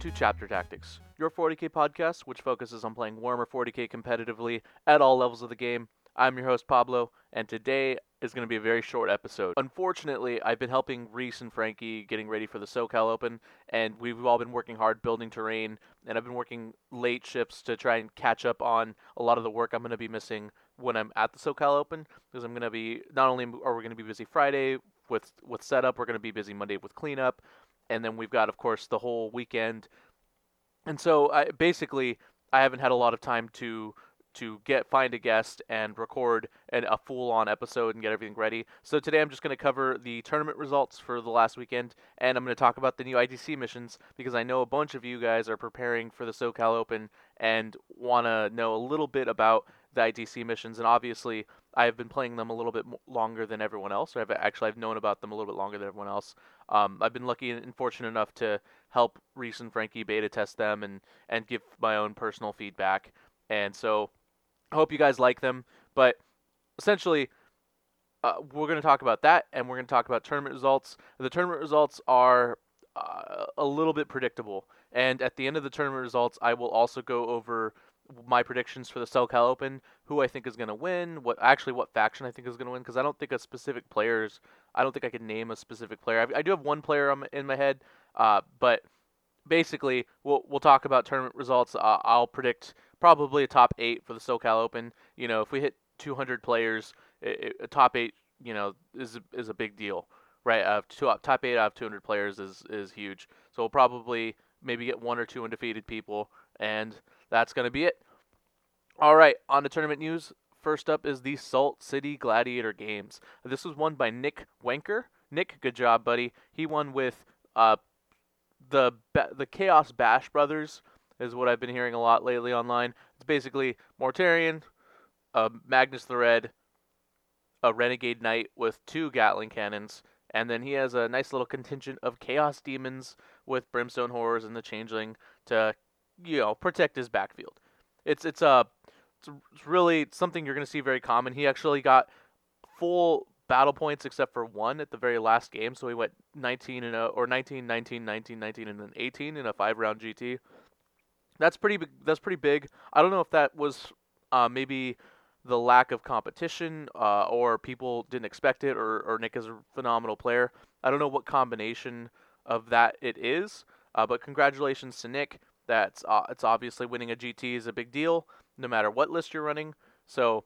To Chapter Tactics, your 40k podcast, which focuses on playing Warhammer 40k competitively at all levels of the game. I'm your host, Pablo, and today is going to be a very short episode. Unfortunately, I've been helping Reese and Frankie getting ready for the SoCal Open, and we've all been working hard building terrain, and I've been working late shifts to try and catch up on a lot of the work I'm going to be missing when I'm at the SoCal Open, because I'm going to be, not only are we going to be busy Friday with, with setup, we're going to be busy Monday with cleanup, and then we've got, of course, the whole weekend. And so, I, basically, I haven't had a lot of time to to get find a guest and record an, a full-on episode and get everything ready. So today I'm just going to cover the tournament results for the last weekend, and I'm going to talk about the new ITC missions because I know a bunch of you guys are preparing for the SoCal Open and want to know a little bit about the ITC missions. And obviously, I've been playing them a little bit longer than everyone else. Or I've actually I've known about them a little bit longer than everyone else. Um, I've been lucky and fortunate enough to help Reese and Frankie beta test them and and give my own personal feedback. And so I hope you guys like them. But essentially, uh, we're going to talk about that, and we're going to talk about tournament results. The tournament results are uh, a little bit predictable. And at the end of the tournament results, I will also go over my predictions for the SoCal Open, who I think is going to win, what actually what faction I think is going to win, because I don't think a specific players. I don't think I can name a specific player. I, I do have one player in my head, uh, but basically we'll we'll talk about tournament results. Uh, I'll predict probably a top eight for the SoCal Open. You know, if we hit 200 players, it, a top eight, you know, is is a big deal, right? Uh, two, top eight out of 200 players is is huge. So we'll probably maybe get one or two undefeated people, and that's going to be it. All right, on to tournament news. First up is the Salt City Gladiator Games. This was won by Nick Wenker. Nick, good job, buddy. He won with uh, the the Chaos Bash brothers, is what I've been hearing a lot lately online. It's basically Mortarion, uh, Magnus the Red, a Renegade Knight with two Gatling cannons, and then he has a nice little contingent of Chaos Demons with Brimstone Horrors and the Changeling to you know protect his backfield. It's it's a uh, it's really something you're going to see very common. He actually got full battle points except for one at the very last game, so he went 19 and a, or 19, 19, 19, 19, and then 18 in a five round GT. That's pretty big. That's pretty big. I don't know if that was uh, maybe the lack of competition uh, or people didn't expect it or, or Nick is a phenomenal player. I don't know what combination of that it is, uh, but congratulations to Nick. That's uh, it's obviously winning a GT is a big deal, no matter what list you're running. So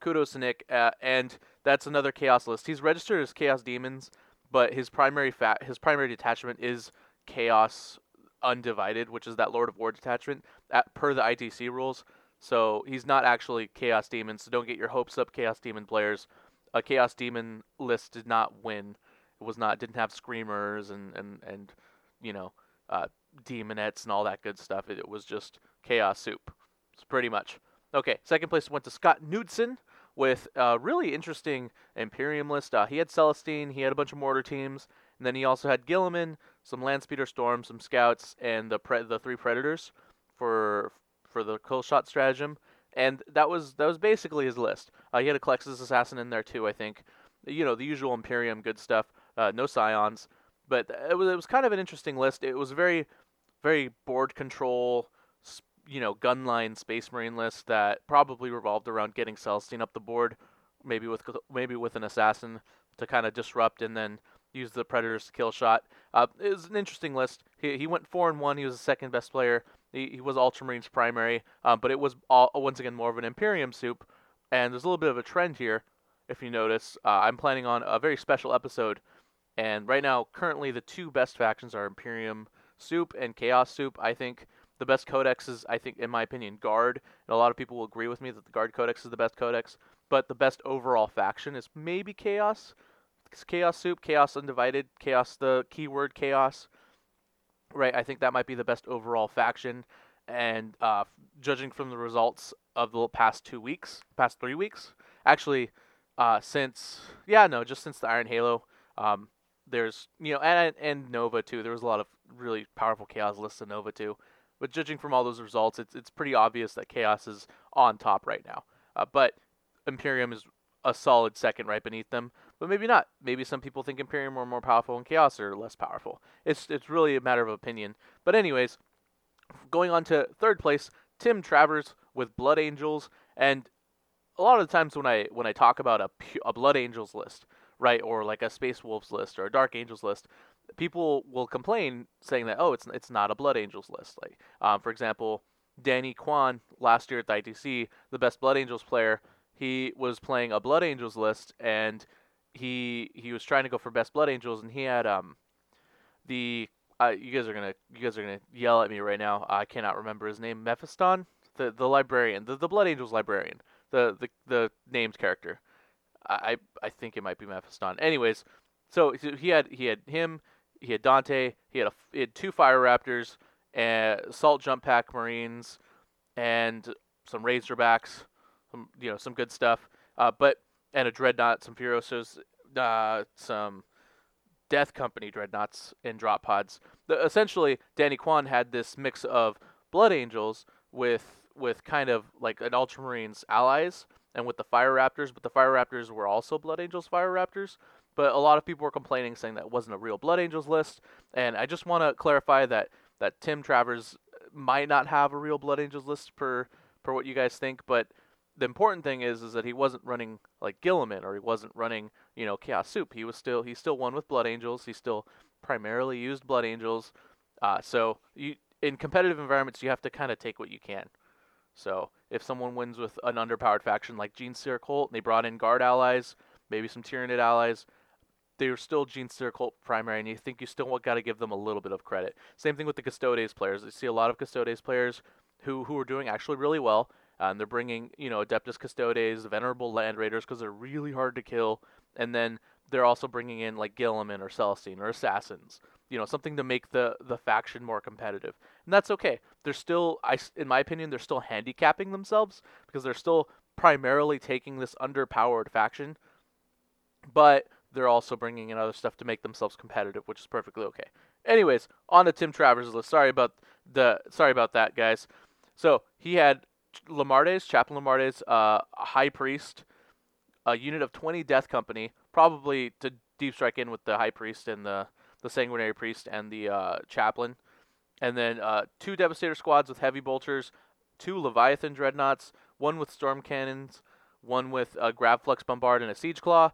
kudos to Nick. Uh, and that's another Chaos list. He's registered as Chaos Demons, but his primary fat his primary detachment is Chaos Undivided, which is that Lord of War detachment at, per the ITC rules. So he's not actually Chaos Demon. So don't get your hopes up, Chaos Demon players. A Chaos Demon list did not win. It was not didn't have screamers and and and you know uh, demonettes and all that good stuff. It, it was just chaos soup. It's pretty much. Okay, second place went to Scott Knudsen with a really interesting Imperium list. Uh, he had Celestine, he had a bunch of mortar teams, and then he also had Guilliman, some Landspeeder Storm, some Scouts, and the pre- the three Predators for for the kill shot stratagem. And that was that was basically his list. Uh, he had a Culexus Assassin in there too, I think. You know the usual Imperium good stuff. Uh, no Scions, but it was it was kind of an interesting list. It was very very board control, you know, gunline Space Marine list that probably revolved around getting Celestine up the board, maybe with maybe with an assassin to kind of disrupt and then use the Predators kill shot. Uh, it was an interesting list. He, he went four and one. He was the second best player. He, he was Ultramarines primary, um, but it was all, once again more of an Imperium soup. And there's a little bit of a trend here, if you notice. Uh, I'm planning on a very special episode, and right now, currently, the two best factions are Imperium soup and Chaos soup. I think the best codex is, I think, in my opinion, Guard. And a lot of people will agree with me that the Guard codex is the best codex. But the best overall faction is maybe Chaos. It's Chaos Soup, Chaos Undivided, Chaos, the keyword Chaos. Right, I think that might be the best overall faction. And uh, judging from the results of the past two weeks, past three weeks, actually, uh, since yeah, no, just since the Iron Halo, um, there's you know, and and Nova too. There was a lot of really powerful Chaos lists in Nova too. But judging from all those results, it's it's pretty obvious that Chaos is on top right now. Uh, but Imperium is a solid second right beneath them. But maybe not. Maybe some people think Imperium are more powerful and Chaos are less powerful. It's it's really a matter of opinion. But anyways, going on to third place, Tim Travers with Blood Angels, and a lot of the times when I when I talk about a a Blood Angels list, right, or like a Space Wolves list or a Dark Angels list, people will complain saying that oh it's it's not a Blood Angels list. Like um, for example, Danny Kwan last year at the ITC, the best Blood Angels player, he was playing a Blood Angels list and he he was trying to go for best Blood Angels and he had um the uh, you guys are gonna you guys are gonna yell at me right now. I cannot remember his name. Mephiston, the the librarian, the the Blood Angels librarian, the the the named character. I I think it might be Mephiston. Anyways, so he had he had him he had Dante. He had a he had two Fire Raptors, and Salt Jump Pack Marines, and some Razorbacks, some you know some good stuff. Uh, but and a Dreadnought, some Furiosos, uh, some Death Company Dreadnoughts and drop pods. The, essentially, Danny Kwan had this mix of Blood Angels with with kind of like an Ultramarines allies and with the Fire Raptors, but the Fire Raptors were also Blood Angels Fire Raptors. But a lot of people were complaining, saying that wasn't a real Blood Angels list. And I just want to clarify that that Tim Travers might not have a real Blood Angels list per per what you guys think. But the important thing is is that he wasn't running like Guilliman or he wasn't running you know Chaos Soup. He was still he still won with Blood Angels. He still primarily used Blood Angels. Uh, so you in competitive environments you have to kind of take what you can. So if someone wins with an underpowered faction like Genestealer Cult and they brought in guard allies, maybe some Tyranid allies, they're still Genestealer Cult primary, and you think you still got to give them a little bit of credit. Same thing with the Custodes players. You see a lot of Custodes players who who are doing actually really well, and they're bringing you know Adeptus Custodes, Venerable Land Raiders because they're really hard to kill, and then they're also bringing in like Guilliman or Celestine or Assassins. You know, something to make the the faction more competitive, and that's okay. They're still, I, in my opinion, they're still handicapping themselves because they're still primarily taking this underpowered faction, but they're also bringing in other stuff to make themselves competitive, which is perfectly okay. Anyways, on to Tim Travers' list. Sorry about the sorry about that, guys. So he had Lemartes, Chaplain Lemartes, uh, High Priest, a unit of 20 Death Company, probably to deep strike in with the High Priest and the the Sanguinary Priest and the uh, Chaplain, and then uh, two Devastator squads with Heavy Bolters, two Leviathan Dreadnoughts, one with Storm Cannons, one with a Gravflux Bombard and a Siege Claw,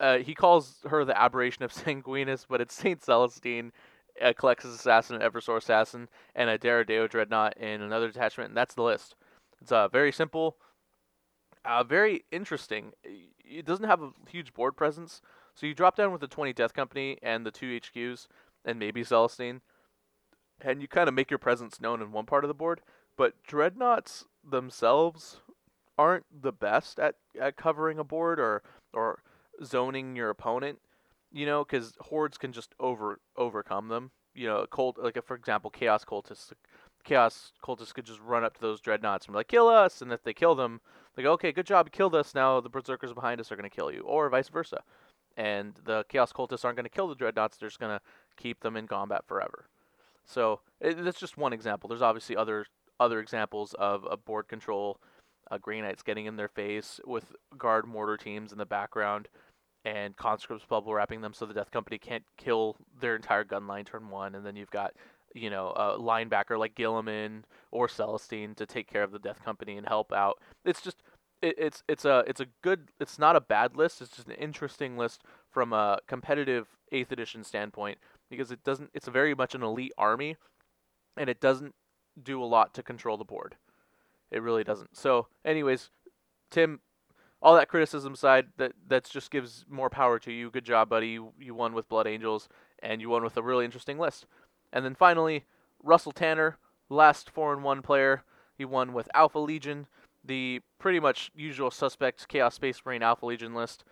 uh, he calls her the aberration of Sanguinius, but it's Saint Celestine, a Culexus assassin, an Eversor assassin, and a Deredeo dreadnought in another detachment, and that's the list. It's uh, very simple, uh, very interesting. It doesn't have a huge board presence, so you drop down with the 20 Death Company and the two HQs, and maybe Celestine, and you kind of make your presence known in one part of the board. But dreadnoughts themselves aren't the best at, at covering a board or or zoning your opponent, you know, because hordes can just over overcome them. You know, cult like a, for example, chaos cultists. Chaos cultists could just run up to those dreadnoughts and be like, "Kill us!" And if they kill them, they go, "Okay, good job, killed us. Now the berserkers behind us are going to kill you," or vice versa. And the chaos cultists aren't going to kill the dreadnoughts; they're just going to keep them in combat forever. So it, that's just one example. There's obviously other other examples of, of board control, uh, Grey Knights getting in their face with guard mortar teams in the background and conscripts bubble wrapping them so the Death Company can't kill their entire gun line turn one, and then you've got you know a linebacker like Guilliman or Celestine to take care of the Death Company and help out. It's just it, it's it's a it's a good it's not a bad list. It's just an interesting list from a competitive eighth edition standpoint because it doesn't. It's very much an elite army, and it doesn't do a lot to control the board. It really doesn't. So, anyways, Tim, all that criticism side that that just gives more power to you. Good job, buddy. You, you won with Blood Angels, and you won with a really interesting list. And then finally, Russell Tanner, last four and one player. He won with Alpha Legion, the pretty much usual suspect Chaos Space Marine Alpha Legion list.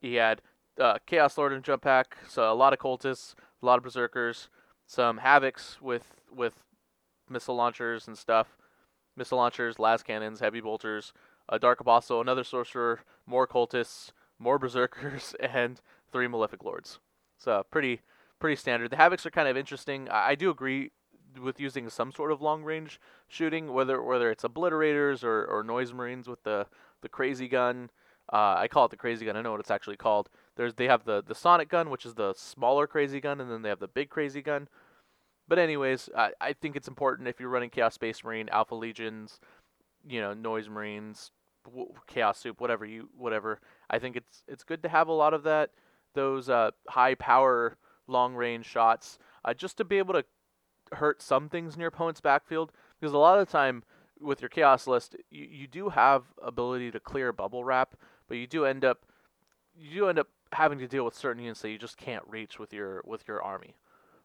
He had uh, Chaos Lord and Jump Pack, so a lot of cultists, a lot of berserkers, some havocs with with missile launchers and stuff, missile launchers, las cannons, heavy bolters, a dark apostle, another sorcerer, more cultists, more berserkers, and three malefic lords. So pretty pretty standard. The havocs are kind of interesting. I, I do agree with using some sort of long range shooting, whether whether it's obliterators or, or noise marines with the the crazy gun. Uh, I call it the crazy gun. I know what it's actually called. There's they have the the sonic gun, which is the smaller crazy gun, and then they have the big crazy gun. But anyways, I, I think it's important if you're running Chaos Space Marine, Alpha Legions, you know, Noise Marines, Chaos Soup, whatever you whatever. I think it's it's good to have a lot of that those uh, high power long range shots uh, just to be able to hurt some things in your opponent's backfield because a lot of the time with your chaos list you, you do have ability to clear bubble wrap but you do end up you do end up having to deal with certain units that you just can't reach with your with your army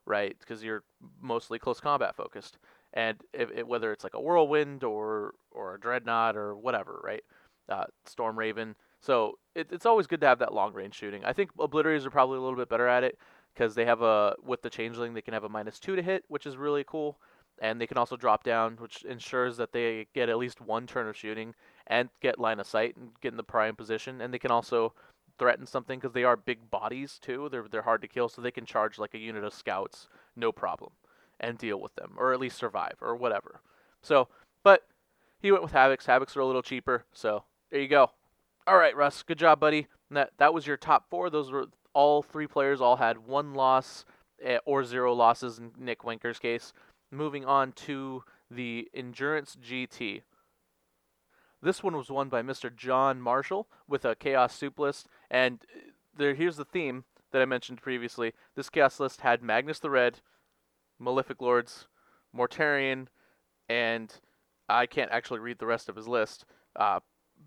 right? Because you're mostly close combat focused. And if, if, whether it's like a whirlwind or or a dreadnought or whatever right? Uh, storm raven so it, it's always good to have that long range shooting. I think obliterators are probably a little bit better at it because they have a with the changeling they can have a minus two to hit, which is really cool, and they can also drop down, which ensures that they get at least one turn of shooting and get line of sight and get in the prime position, and they can also threaten something because they are big bodies too. They're they're hard to kill, so they can charge like a unit of scouts, no problem, and deal with them, or at least survive, or whatever. So, but he went with Havocs. Havocs are a little cheaper, so there you go. All right, Russ, good job, buddy. That that was your top four. Those were all three players all had one loss eh, or zero losses in Nick Winker's case. Moving on to the Endurance GT. This one was won by Mr. John Marshall with a Chaos Soup list, and eh, there here's the theme that I mentioned previously. This Chaos list had Magnus the Red, Malefic Lords, Mortarion, and I can't actually read the rest of his list uh,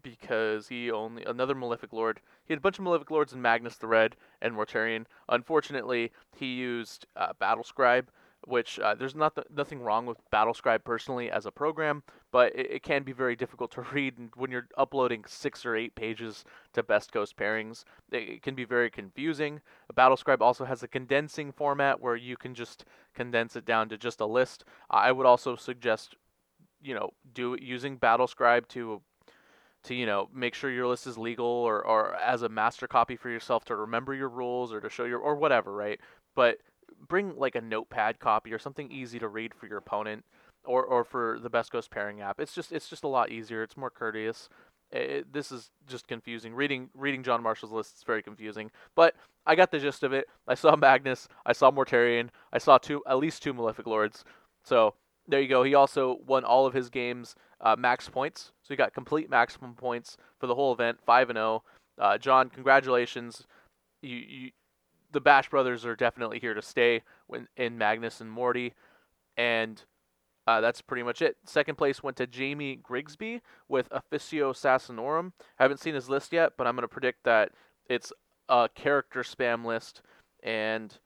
because he only another Malefic Lord he had a bunch of Malefic Lords and Magnus the Red and Mortarion. Unfortunately, he used uh, Battle Scribe, which uh, there's not nothing wrong with Battle Scribe personally as a program, but it, it, can be very difficult to read when you're uploading six or eight pages to Best Coast pairings. It, it can be very confusing. Battle Scribe also has a condensing format where you can just condense it down to just a list. I would also suggest you know do using battle scribe to to you know make sure your list is legal or, or as a master copy for yourself to remember your rules or to show your or whatever right? But bring like a notepad copy or something easy to read for your opponent or, or for the Best Coast pairing app. It's just it's just a lot easier. It's more courteous. It, this is just confusing. Reading reading john marshall's list is very confusing. But i got the gist of it. I saw magnus. I saw mortarion. I saw two at least two malefic lords. So there you go. He also won all of his games uh, max points, so he got complete maximum points for the whole event, five and zero. Oh. Uh, John, congratulations! You, you, the Bash brothers are definitely here to stay when in Magnus and Morty, and uh, that's pretty much it. Second place went to Jamie Grigsby with Officio Assassinorum. I haven't seen his list yet, but I'm going to predict that it's a character spam list, and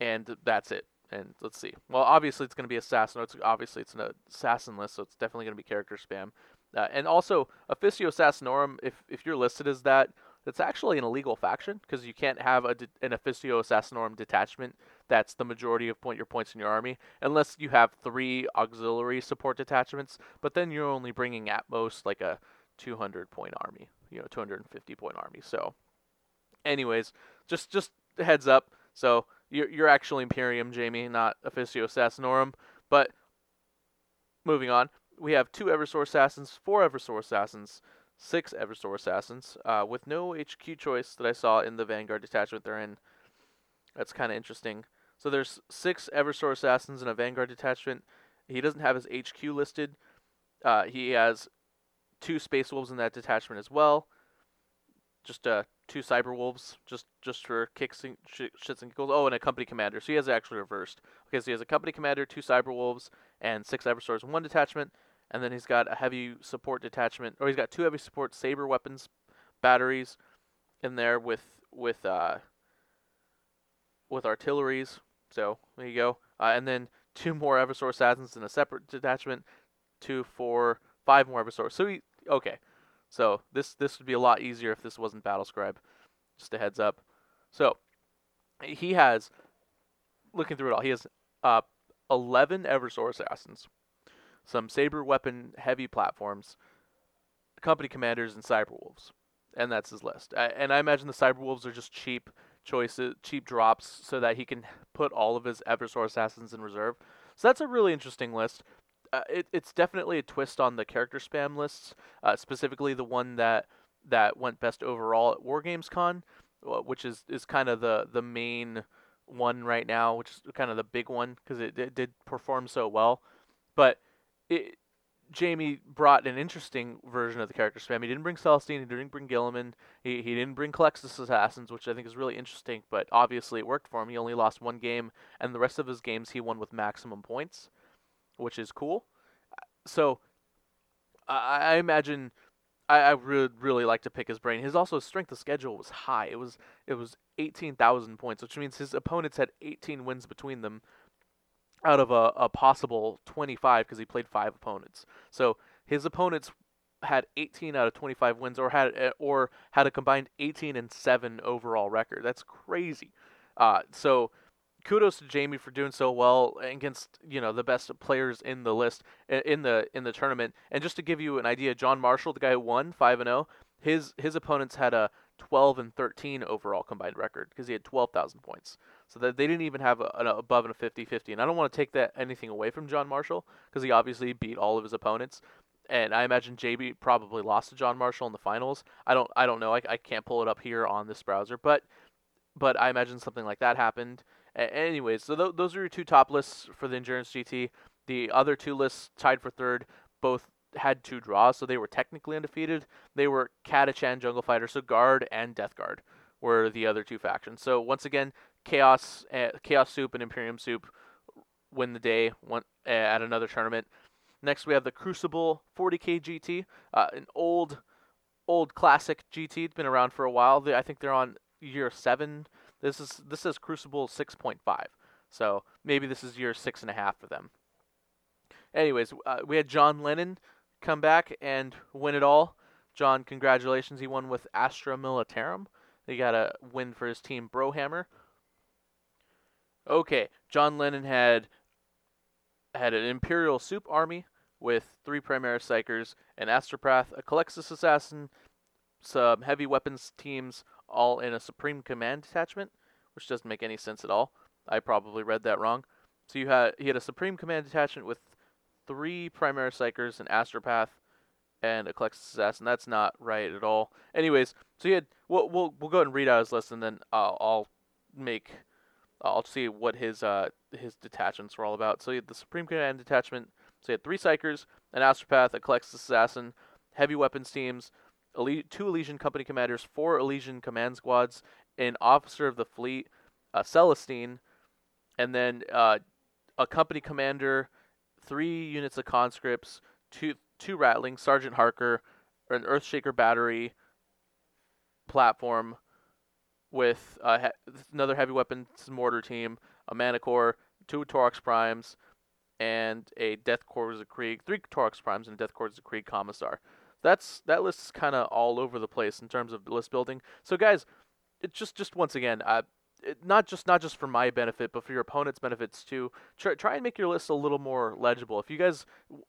and that's it. And let's see. Well, obviously it's going to be assassin. It's obviously it's an assassin list, so it's definitely going to be character spam. Uh, and also, Officio Assassinorum, if if you're listed as that, it's actually an illegal faction because you can't have a de- an Officio Assassinorum detachment that's the majority of point your points in your army unless you have three auxiliary support detachments. But then you're only bringing at most like a 200 point army, you know, 250 point army. So, anyways, just just heads up. So you're, you're actually Imperium, Jamie, not Officio Assassinorum. But moving on, we have two Eversor Assassins, four Eversor Assassins, six Eversor Assassins, uh, with no HQ choice that I saw in the Vanguard detachment they're in. That's kind of interesting. So there's six Eversor Assassins in a Vanguard detachment. He doesn't have his HQ listed. Uh, he has two Space Wolves in that detachment as well. Just uh, two Cyber Wolves, just just for kicks and sh- shits and giggles. Oh, and a Company Commander. So he has it actually reversed. Okay, so he has a Company Commander, two Cyber Wolves, and six in one detachment. And then he's got a heavy support detachment, or he's got two heavy support saber weapons batteries in there with with uh, with artilleries. So there you go. Uh, and then two more Eversor assassins in a separate detachment. Two, four, five more Eversor. So he okay. So this this would be a lot easier if this wasn't Battlescribe. Just a heads up. So he has looking through it all. He has uh, eleven Eversor assassins, some saber weapon heavy platforms, company commanders, and cyber wolves, and that's his list. I, and I imagine the cyber wolves are just cheap choices, cheap drops, so that he can put all of his Eversor assassins in reserve. So that's a really interesting list. Uh, it, it's definitely a twist on the character spam lists, uh, specifically the one that that went best overall at War Games Con, which is, is kind of the, the main one right now, which is kind of the big one because it, it did perform so well. But it, Jamie brought an interesting version of the character spam. He didn't bring Celestine, he didn't bring Guilliman, he, he didn't bring Culexus Assassins, which I think is really interesting, but obviously it worked for him. He only lost one game, and the rest of his games he won with maximum points, which is cool. So I, I imagine I, would really like to pick his brain. His also strength of schedule was high. It was it was eighteen thousand points, which means his opponents had eighteen wins between them, out of a, a possible 25 because he played five opponents. So his opponents had 18 out of 25 wins or had eh, or had a combined 18 and 7 overall record. That's crazy. Uh, so kudos to Jamie for doing so well against you know the best players in the list in the in the tournament. And just to give you an idea, John Marshall, the guy who won 5 and 0, his his opponents had a 12 and 13 overall combined record because he had 12,000 points. So that they didn't even have a, an above and a 50-50. And I don't want to take that anything away from John Marshall because he obviously beat all of his opponents. And I imagine JB probably lost to John Marshall in the finals. I don't I don't know. I, I can't pull it up here on this browser, but but I imagine something like that happened. Anyways, so th- those are your two top lists for the Endurance GT. The other two lists tied for third, both had two draws, so they were technically undefeated. They were Catachan Jungle Fighter, so Guard and Death Guard were the other two factions. So once again, Chaos, uh, Chaos Soup and Imperium Soup win the day one, uh, at another tournament. Next, we have the Crucible 40k GT, uh, an old, old classic GT. It's been around for a while. I think they're on year seven. This is this is Crucible 6.5, so maybe this is year six and a half for them. Anyways, uh, we had John Lennon come back and win it all. John, congratulations. He won with Astra Militarum. He got a win for his team, Brohammer. Okay, John Lennon had had an Imperial Soup army with three Primaris Psychers, an Astropath, a Culexus Assassin, some heavy weapons teams, all in a Supreme Command detachment, which doesn't make any sense at all. I probably read that wrong. So you had he had a Supreme Command detachment with three Primaris Psychers, an Astropath, and a Culexus Assassin. That's not right at all. Anyways, so he had we'll we'll, we'll go ahead and read out his list, and then uh, I'll make I'll see what his uh his detachments were all about. So he had the Supreme Command detachment. So he had three Psychers, an Astropath, a Culexus Assassin, heavy weapons teams, two Elysian company commanders, four Elysian command squads, an officer of the fleet, a Celestine, and then uh, a company commander, three units of conscripts, two two rattling, Sergeant Harker, an Earthshaker battery platform with uh, he- another heavy weapons mortar team, a Manticore, two Taurox Primes, and a Death Corps of Krieg, three Taurox Primes and a Death Corps of Krieg Commissar. That's that list is kind of all over the place in terms of list building. So guys, it just just once again, uh, it, not just not just for my benefit, but for your opponent's benefits too. Try, try and make your list a little more legible. If you guys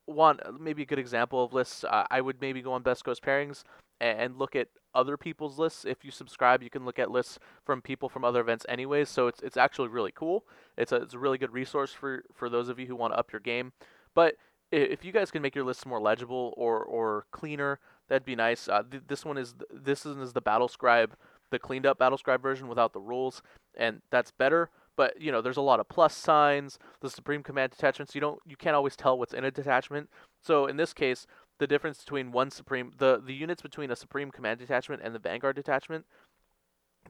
want maybe a good example of lists, uh, I would maybe go on Best Coast Pairings and, and look at other people's lists. If you subscribe, you can look at lists from people from other events anyways. So it's it's actually really cool. It's a it's a really good resource for for those of you who want to up your game. But if you guys can make your lists more legible or or cleaner, that'd be nice. Uh, th- this one is this one is the Battle Scribe, the cleaned up Battle Scribe version without the rules, and that's better. But you know, there's a lot of plus signs. The Supreme Command detachments, you don't, you can't always tell what's in a detachment. So in this case, the difference between one supreme the the units between a supreme command detachment and the vanguard detachment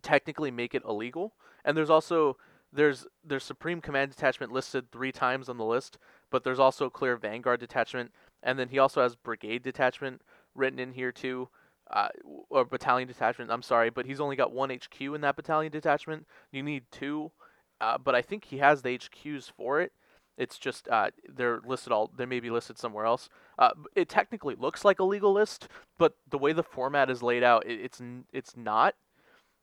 technically make it illegal. And there's also there's there's supreme command detachment listed three times on the list, but there's also clear vanguard detachment, and then he also has brigade detachment written in here too. Uh, or battalion detachment. I'm sorry, but he's only got one HQ in that battalion detachment. You need two, uh, but I think he has the HQs for it. It's just uh, they're listed all. They may be listed somewhere else. Uh, it technically looks like a legal list, but the way the format is laid out, it, it's it's not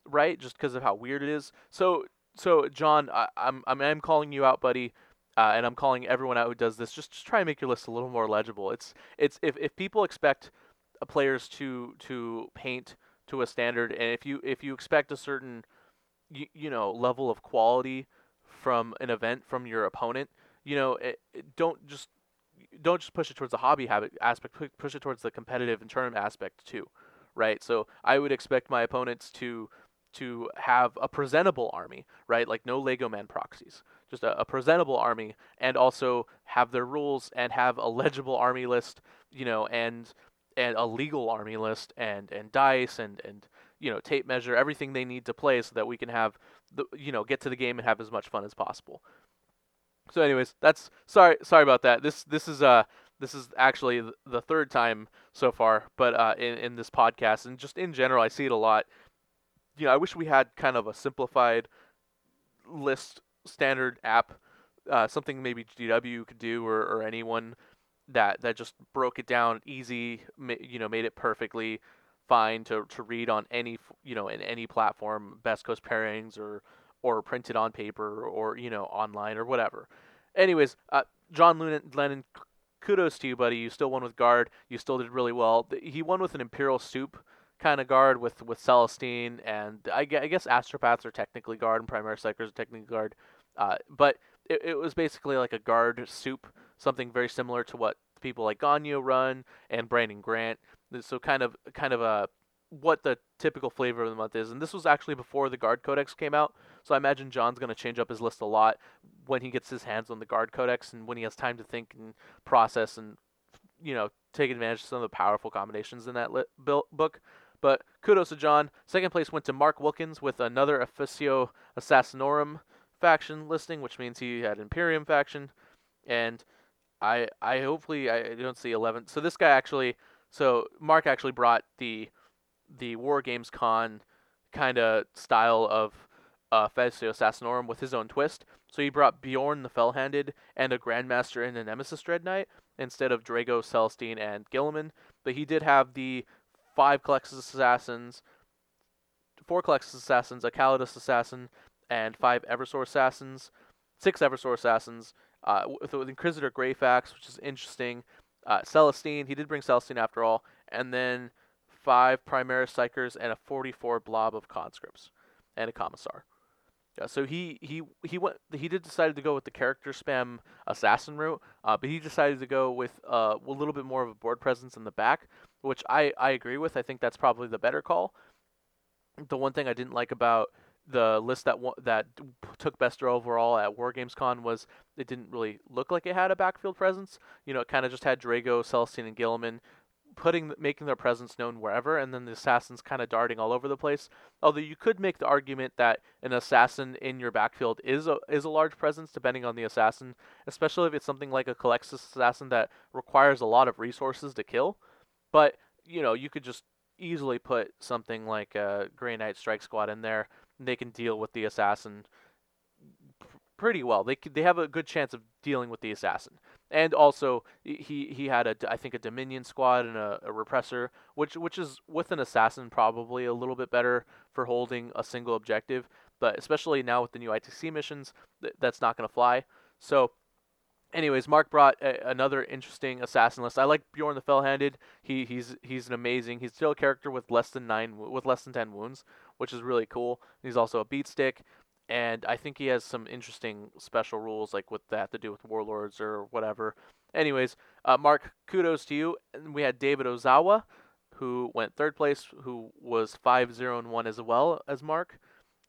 right, just because of how weird it is. So so John, I, I'm I'm I'm calling you out, buddy. Uh, and I'm calling everyone out who does this. Just, just try and make your list a little more legible. It's, it's if, if people expect players to to paint to a standard, and if you if you expect a certain, you, you know, level of quality from an event from your opponent, you know, it, it don't just don't just push it towards the hobby habit aspect. Push it towards the competitive and tournament aspect too, right? So I would expect my opponents to to have a presentable army, right? Like no Lego Man proxies, just a, a, presentable army, and also have their rules and have a legible army list, you know, and and a legal army list and and dice and and you know tape measure everything they need to play so that we can have the you know get to the game and have as much fun as possible. So, anyways, that's sorry sorry about that. This this is uh this is actually the third time so far, but uh, in in this podcast and just in general, I see it a lot. You know, I wish we had kind of a simplified list standard app, uh, something maybe GW could do or, or anyone that that just broke it down easy, you know, made it perfectly fine to, to read on any you know in any platform, Best Coast pairings or or printed on paper or you know online or whatever. Anyways, uh, John Lennon, kudos to you, buddy. You still won with guard. You still did really well. He won with an Imperial Soup kind of guard with with Celestine, and I, I guess Astropaths are technically guard and Primaris Psychers are technically guard. Uh, but it, it was basically like a guard soup, something very similar to what people like Ganyu run and Brandon Grant. So kind of kind of a what the typical flavor of the month is. And this was actually before the Guard Codex came out, so I imagine John's going to change up his list a lot when he gets his hands on the Guard Codex and when he has time to think and process and you know take advantage of some of the powerful combinations in that lit- book. But kudos to John. Second place went to Mark Wilkins with another Officio Assassinorum faction listing, which means he had Imperium faction, and I I hopefully I don't see eleven. So this guy actually, so Mark actually brought the the War Games Con kind of style of uh, Assassinorum with his own twist. So he brought Bjorn the Fell-Handed and a Grandmaster and a Nemesis Dread Knight instead of Draigo, Celestine, and Guilliman. But he did have the five Culexus Assassins, four Culexus Assassins, a Calidus Assassin, and five Eversor assassins, six Eversor assassins, uh, with, with Inquisitor Greyfax, which is interesting. Uh, Celestine, he did bring Celestine after all, and then five Primaris Psychers and a 44 blob of conscripts and a commissar. Yeah, so he he he went he did decide to go with the character spam assassin route, uh, but he decided to go with uh, a little bit more of a board presence in the back, which I, I agree with. I think that's probably the better call. The one thing I didn't like about the list that that took best overall at War Games Con was it didn't really look like it had a backfield presence. You know, it kind of just had Draigo, Celestine, and Guilliman putting making their presence known wherever, and then the assassins kind of darting all over the place. Although you could make the argument that an assassin in your backfield is a is a large presence, depending on the assassin, especially if it's something like a Culexus assassin that requires a lot of resources to kill. But you know, you could just easily put something like a Grey Knight Strike Squad in there they can deal with the assassin pretty well. They they have a good chance of dealing with the assassin. And also, he he had a I think a Dominion squad and a, a repressor, which which is with an assassin probably a little bit better for holding a single objective. But especially now with the new ITC missions, th- that's not going to fly. So anyways, Mark brought a, another interesting assassin list. I like Bjorn the Fell-Handed. He he's he's an amazing. He's still a character with less than nine with less than ten wounds, which is really cool. He's also a beat stick, and I think he has some interesting special rules like what that to do with warlords or whatever. Anyways, uh, Mark, kudos to you. And we had David Ozawa, who went third place, who was five zero and one as well as Mark,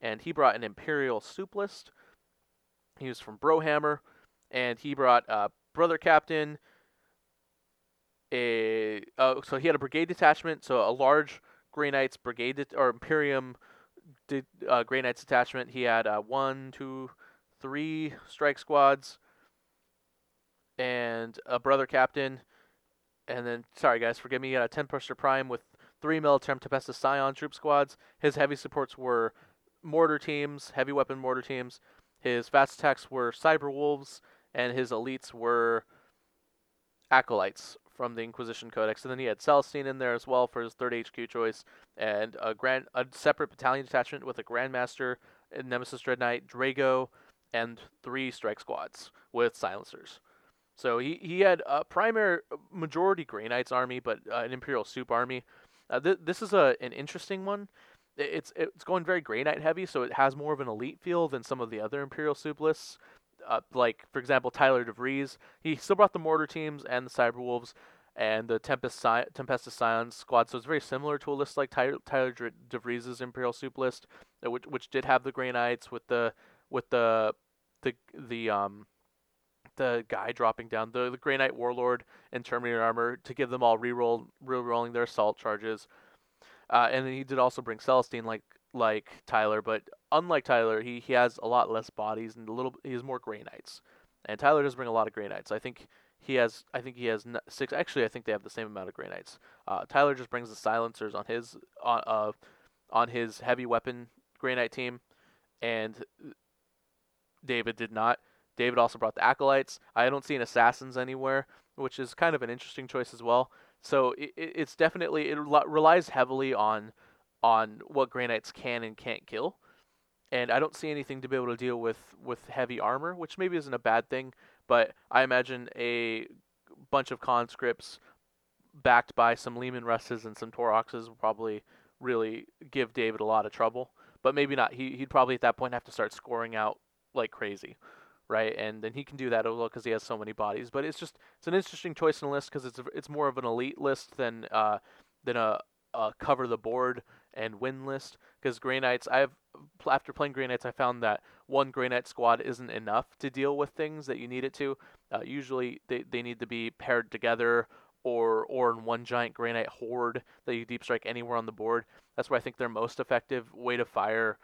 and he brought an Imperial soup list. He was from Brohammer and he brought uh, Brother Captain, a uh, so he had a brigade detachment, so a large Grey Knights brigade det- or Imperium de- uh, Grey Knights detachment. He had uh, one, two, three strike squads, and a brother captain, and then sorry guys, forgive me. He had a Tempestor Prime with three Militarum Tempestus Scion troop squads. His heavy supports were mortar teams, heavy weapon mortar teams. His fast attacks were Cyber Wolves, and his elites were acolytes from the Inquisition Codex. And then he had Celestine in there as well for his third HQ choice, and a grand a separate battalion detachment with a Grandmaster, Nemesis Dread Knight, Draigo, and three strike squads with silencers. So he, he had a primary majority Grey Knights army, but uh, an Imperial Soup army. Uh, th- this is a an interesting one. It's it's going very Grey Knight heavy, so it has more of an elite feel than some of the other Imperial Soup lists. Uh, like for example, Tyler DeVries. He still brought the Mortar teams and the Cyber Wolves and the Tempest Sci- Scion squad. So it's very similar to a list like Tyler, Tyler DeVries' Imperial Soup list, uh, which which did have the Grey Knights with the with the the the um the guy dropping down the, the Grey Knight Warlord and Terminator armor to give them all reroll re-rolling their assault charges. Uh, and then he did also bring Celestine like like Tyler, but unlike Tyler, he, he has a lot less bodies and a little he has more Grey Knights. And Tyler does bring a lot of Grey Knights. I think he has I think he has six. Actually, I think they have the same amount of Grey Knights. Uh, Tyler just brings the silencers on his on uh on his heavy weapon Grey Knight team, and David did not. David also brought the acolytes. I don't see an assassins anywhere, which is kind of an interesting choice as well. So it, it- it's definitely it rel- relies heavily on on what Knights can and can't kill, and I don't see anything to be able to deal with with heavy armor, which maybe isn't a bad thing. But I imagine a bunch of conscripts backed by some Leman Russes and some Tauroxes will probably really give David a lot of trouble. But maybe not. He he'd probably at that point have to start scoring out like crazy, right? And then he can do that as well because he has so many bodies. But it's just it's an interesting choice in the list because it's it's more of an elite list than uh than a, a cover the board and win list. Because Grey Knights, I've after playing Grey Knights, I found that one Grey Knight squad isn't enough to deal with things that you need it to. Uh, usually they, they need to be paired together or or in one giant Grey Knight horde that you deep strike anywhere on the board. That's where I think they're most effective way to fire.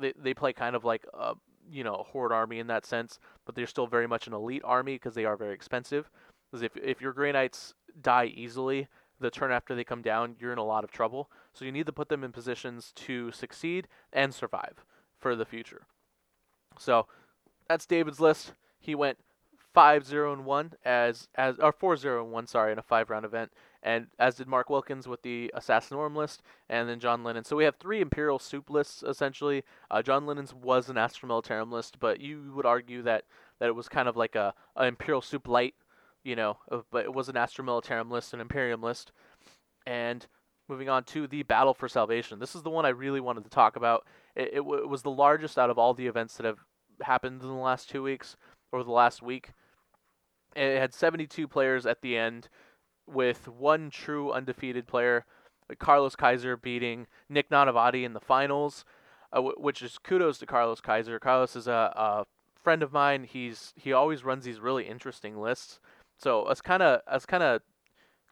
They they play kind of like a you know horde army in that sense, but they're still very much an elite army because they are very expensive. Because if if your Grey Knights die easily, the turn after they come down, you're in a lot of trouble. So you need to put them in positions to succeed and survive for the future. So that's David's list. He went 5 0 and 1 as as or 4 0 and 1 sorry in a 5 round event and as did Mark Wilkins with the Assassinorum list and then John Lennon. So we have three Imperial soup lists essentially. Uh, John Lennon's was an Astra Militarum list, but you would argue that that it was kind of like a, a Imperial soup light, you know, but it was an Astra Militarum list, an Imperium list. And moving on to the Battle for Salvation. This is the one I really wanted to talk about. It, it, w- it was the largest out of all the events that have happened in the last two weeks or the last week. It had 72 players at the end, with one true undefeated player, Carlos Kaiser beating Nick Nanavati in the finals, uh, w- which is kudos to Carlos Kaiser. Carlos is a, a friend of mine. He's he always runs these really interesting lists. So I was kind of I was kind of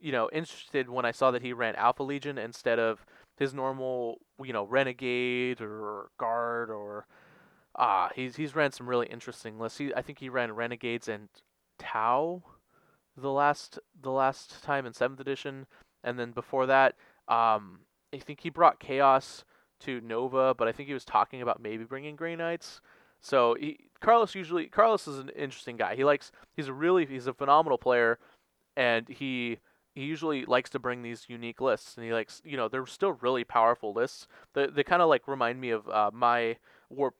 you know interested when I saw that he ran Alpha Legion instead of his normal you know Renegade or Guard or ah he's he's ran some really interesting lists. He, I think he ran Renegades and Tau the last the last time in seventh edition, and then before that, um, I think he brought Chaos to Nova, but I think he was talking about maybe bringing Grey Knights. So he, Carlos usually Carlos is an interesting guy. He likes he's a really he's a phenomenal player, and he he usually likes to bring these unique lists, and he likes you know they're still really powerful lists. They they kind of like remind me of uh, my warp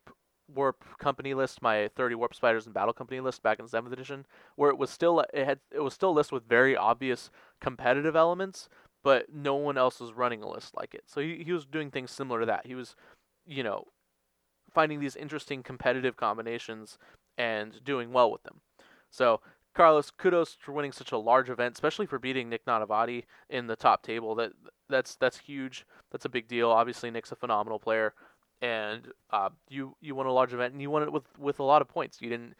warp company list, my 30 warp spiders and battle company list back in seventh edition, where it was still it had it was still a list with very obvious competitive elements, but no one else was running a list like it. So he he was doing things similar to that. He was, you know, finding these interesting competitive combinations and doing well with them. So Carlos, kudos for winning such a large event, especially for beating Nick Nanavati in the top table. That that's that's huge. That's a big deal. Obviously, Nick's a phenomenal player, and uh, you you won a large event and you won it with with a lot of points. You didn't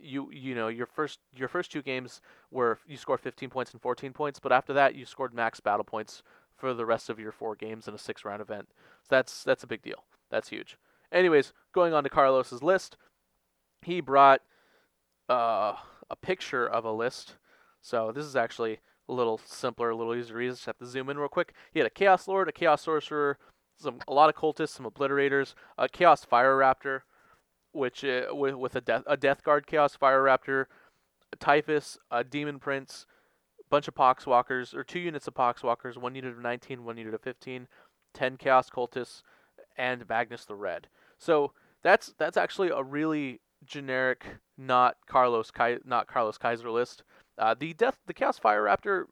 you you know your first your first two games were you scored 15 points and 14 points, but after that you scored max battle points for the rest of your four games in a six round event. So that's that's a big deal. That's huge. Anyways, going on to Carlos's list, he brought uh, a picture of a list. So this is actually a little simpler, a little easier to read. Just have to zoom in real quick. He had a Chaos Lord, a Chaos Sorcerer, some a lot of cultists, some Obliterators, a Chaos Fire Raptor, which uh, with with a death a Death Guard Chaos Fire Raptor, a Typhus, a Demon Prince, a bunch of Poxwalkers or two units of Poxwalkers, one unit of 19, one unit of 15, 10 Chaos Cultists, and Magnus the Red. So that's that's actually a really generic, not Carlos not Carlos Kaiser list. Uh, the death the Chaos Fire Raptor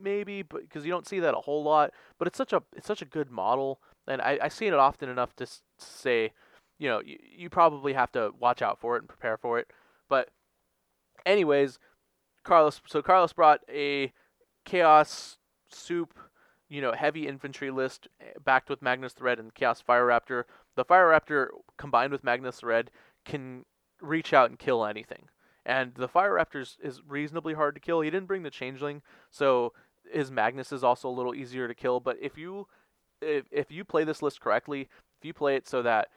maybe, but because you don't see that a whole lot, but it's such a it's such a good model, and I I've seen it often enough to, s- say, you know, you, you probably have to watch out for it and prepare for it. But anyways, Carlos so Carlos brought a Chaos Soup, you know, heavy infantry list eh, backed with Magnus the Red and Chaos Fire Raptor. The Fire Raptor combined with Magnus the Red can reach out and kill anything. And the Fire Raptor is, reasonably hard to kill. He didn't bring the Changeling, so his Magnus is also a little easier to kill. But if you if, if you play this list correctly, if you play it so that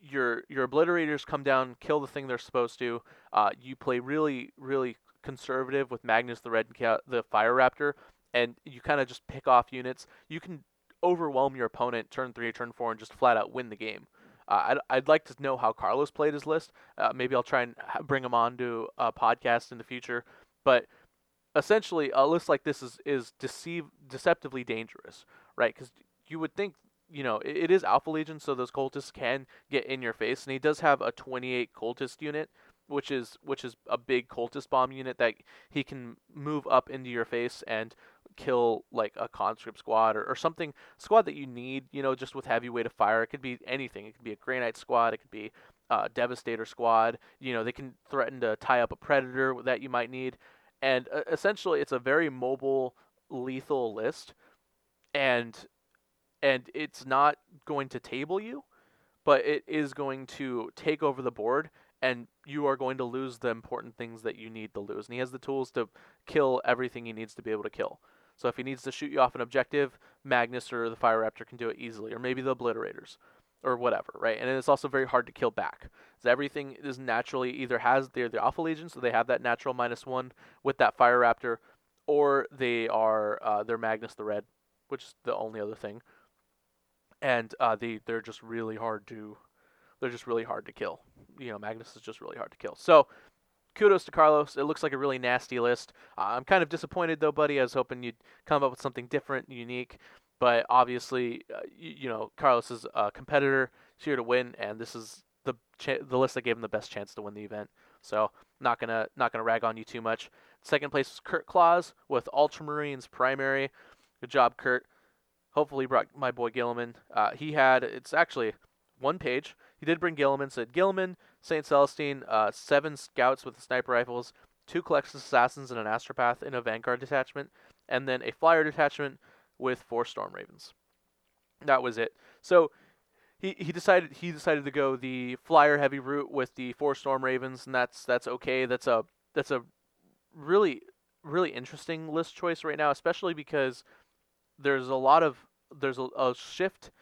your your obliterators come down, kill the thing they're supposed to, uh, you play really really conservative with Magnus the Red the Fire Raptor, and you kind of just pick off units. You can overwhelm your opponent turn three turn four and just flat out win the game. Uh, I'd, I'd like to know how Carlos played his list. Uh, maybe I'll try and bring him on to a podcast in the future. But essentially, a list like this is is deceive deceptively dangerous, right? Because you would think you know it, it is Alpha Legion, so those cultists can get in your face, and he does have a 28 cultist unit, which is which is a big cultist bomb unit that he can move up into your face and kill like a conscript squad or, or something squad that you need you know just with heavy weight of fire. It could be anything. It could be a Grey Knight squad. It could be a devastator squad. You know they can threaten to tie up a predator that you might need. And uh, essentially it's a very mobile lethal list. And and it's not going to table you but it is going to take over the board and you are going to lose the important things that you need to lose and he has the tools to kill everything he needs to be able to kill so if he needs to shoot you off an objective, Magnus or the Fire Raptor can do it easily, or maybe the Obliterators, or whatever, right? And it's also very hard to kill back. So everything is naturally either has they're the Alpha Legion, so they have that natural minus one with that Fire Raptor, or they are uh, they're Magnus the Red, which is the only other thing. And uh, they they're just really hard to they're just really hard to kill. You know, Magnus is just really hard to kill. So kudos to Carlos. It looks like a really nasty list. Uh, I'm kind of disappointed though, buddy. I was hoping you'd come up with something different, unique. But obviously, uh, you, you, know, Carlos is a competitor. He's here to win, and this is the cha- the list that gave him the best chance to win the event. So not gonna not gonna rag on you too much. Second place was Kurt Claus with Ultramarines primary. Good job, Kurt. Hopefully, brought my boy Guilliman. Uh, he had it's actually one page. He did bring Guilliman. Said Guilliman St. Celestine, uh, seven scouts with sniper rifles, two Culexus assassins and an astropath in a vanguard detachment, and then a flyer detachment with four storm ravens. That was it. So he, he decided he decided to go the flyer heavy route with the four storm ravens, and that's that's okay. That's a that's a really really interesting list choice right now, especially because there's a lot of there's a, a shift.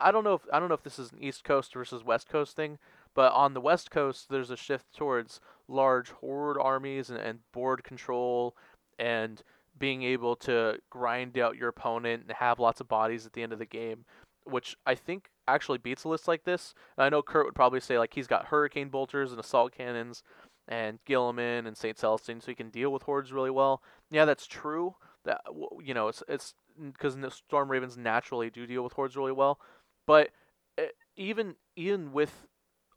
I don't know if I don't know if this is an East Coast versus West Coast thing, but on the West Coast, there's a shift towards large horde armies and, and board control and being able to grind out your opponent and have lots of bodies at the end of the game, which I think actually beats a list like this. I know Kurt would probably say like he's got hurricane bolters and assault cannons and Guilliman and St. Celestine, so he can deal with hordes really well. Yeah, that's true. That you know, it's it's because the Storm Ravens naturally do deal with hordes really well, but eh, even even with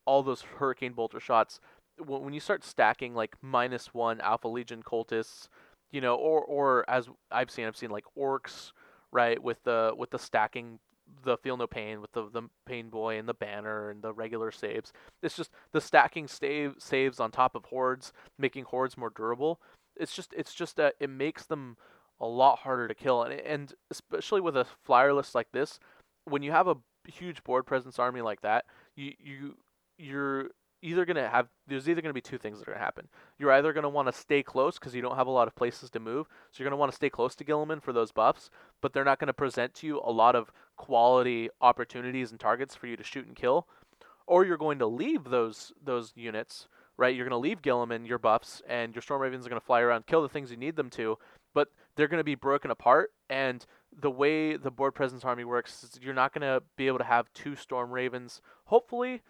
all those hurricane bolter shots when you start stacking like minus one alpha legion cultists you know or or as i've seen i've seen like orcs right with the with the stacking the feel no pain with the the pain boy and the banner and the regular saves it's just the stacking save saves on top of hordes making hordes more durable it's just it's just that it makes them a lot harder to kill and and especially with a flyer list like this when you have a huge board presence army like that you you you're either to have there's either going to be two things that are going to happen. You're either going to want to stay close because you don't have a lot of places to move, so you're going to want to stay close to Guilliman for those buffs, but they're not going to present to you a lot of quality opportunities and targets for you to shoot and kill, or you're going to leave those those units. Right, you're going to leave Guilliman your buffs, and your Storm Ravens are going to fly around, kill the things you need them to, but they're going to be broken apart. And the way the board presence army works is you're not going to be able to have two Storm Ravens. Hopefully,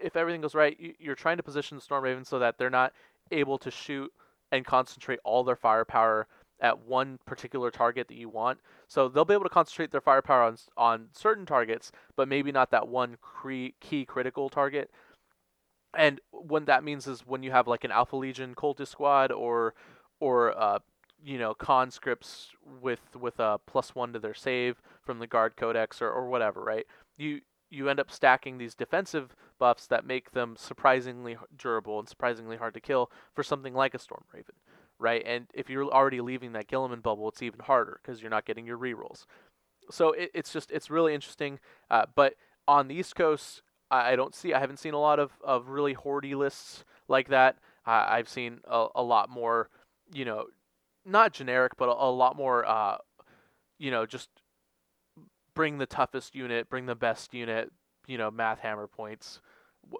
if everything goes right, you're trying to position the Storm Ravens so that they're not able to shoot and concentrate all their firepower at one particular target that you want. So they'll be able to concentrate their firepower on on certain targets, but maybe not that one cre- key critical target. And what that means is when you have like an Alpha Legion cultist squad or or uh, you know conscripts with with a plus one to their save from the guard codex or, or whatever, right? You you end up stacking these defensive buffs that make them surprisingly durable and surprisingly hard to kill for something like a Storm Raven, right? And if you're already leaving that Guilliman bubble, it's even harder because you're not getting your rerolls. So it, it's just it's really interesting. Uh, but on the East Coast, I, I, don't see I haven't seen a lot of, of really hordy lists like that. Uh, I've seen a, a lot more, you know, not generic, but a, a lot more, uh, you know, just bring the toughest unit, bring the best unit, you know, math hammer points,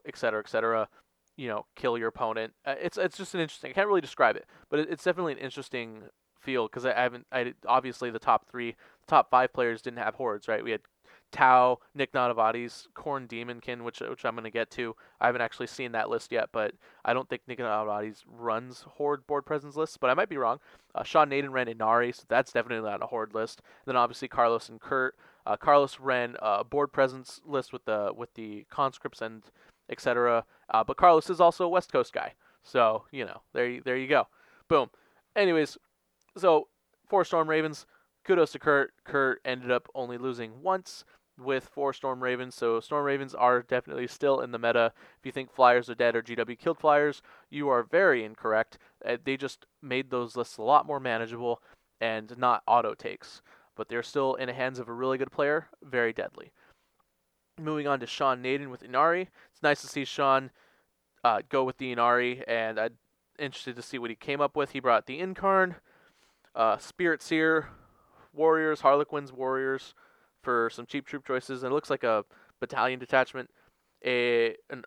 et cetera, et cetera. You know, kill your opponent. Uh, it's it's just an interesting. I can't really describe it, but it, it's definitely an interesting field because I, I haven't. I obviously the top three, top five players didn't have hordes, right? We had Tau, Nick Nanavati's Khorne Demonkin, which which I'm to get to. I haven't actually seen that list yet, but I don't think Nick Nanavati's runs Horde board presence lists, but I might be wrong. Uh, Sean Nayden ran Ynnari, so that's definitely not a Horde list. And then obviously Carlos and Kurt. Uh, Carlos ran a board presence list with the with the conscripts and etc. Uh, but Carlos is also a West Coast guy, so you know there you, there you go, boom. Anyways, so four Storm Ravens. Kudos to Kurt. Kurt ended up only losing once with four Storm Ravens. So Storm Ravens are definitely still in the meta. If you think Flyers are dead or GW killed Flyers, you are very incorrect. Uh, they just made those lists a lot more manageable and not auto takes but they're still in the hands of a really good player, very deadly. Moving on to Sean Nayden with Ynnari. It's nice to see Sean uh, go with the Ynnari, and I'm interested to see what he came up with. He brought the Yncarne, uh, Spirit Seer, Warriors, Harlequins, Warriors for some cheap troop choices, and it looks like a battalion detachment. A an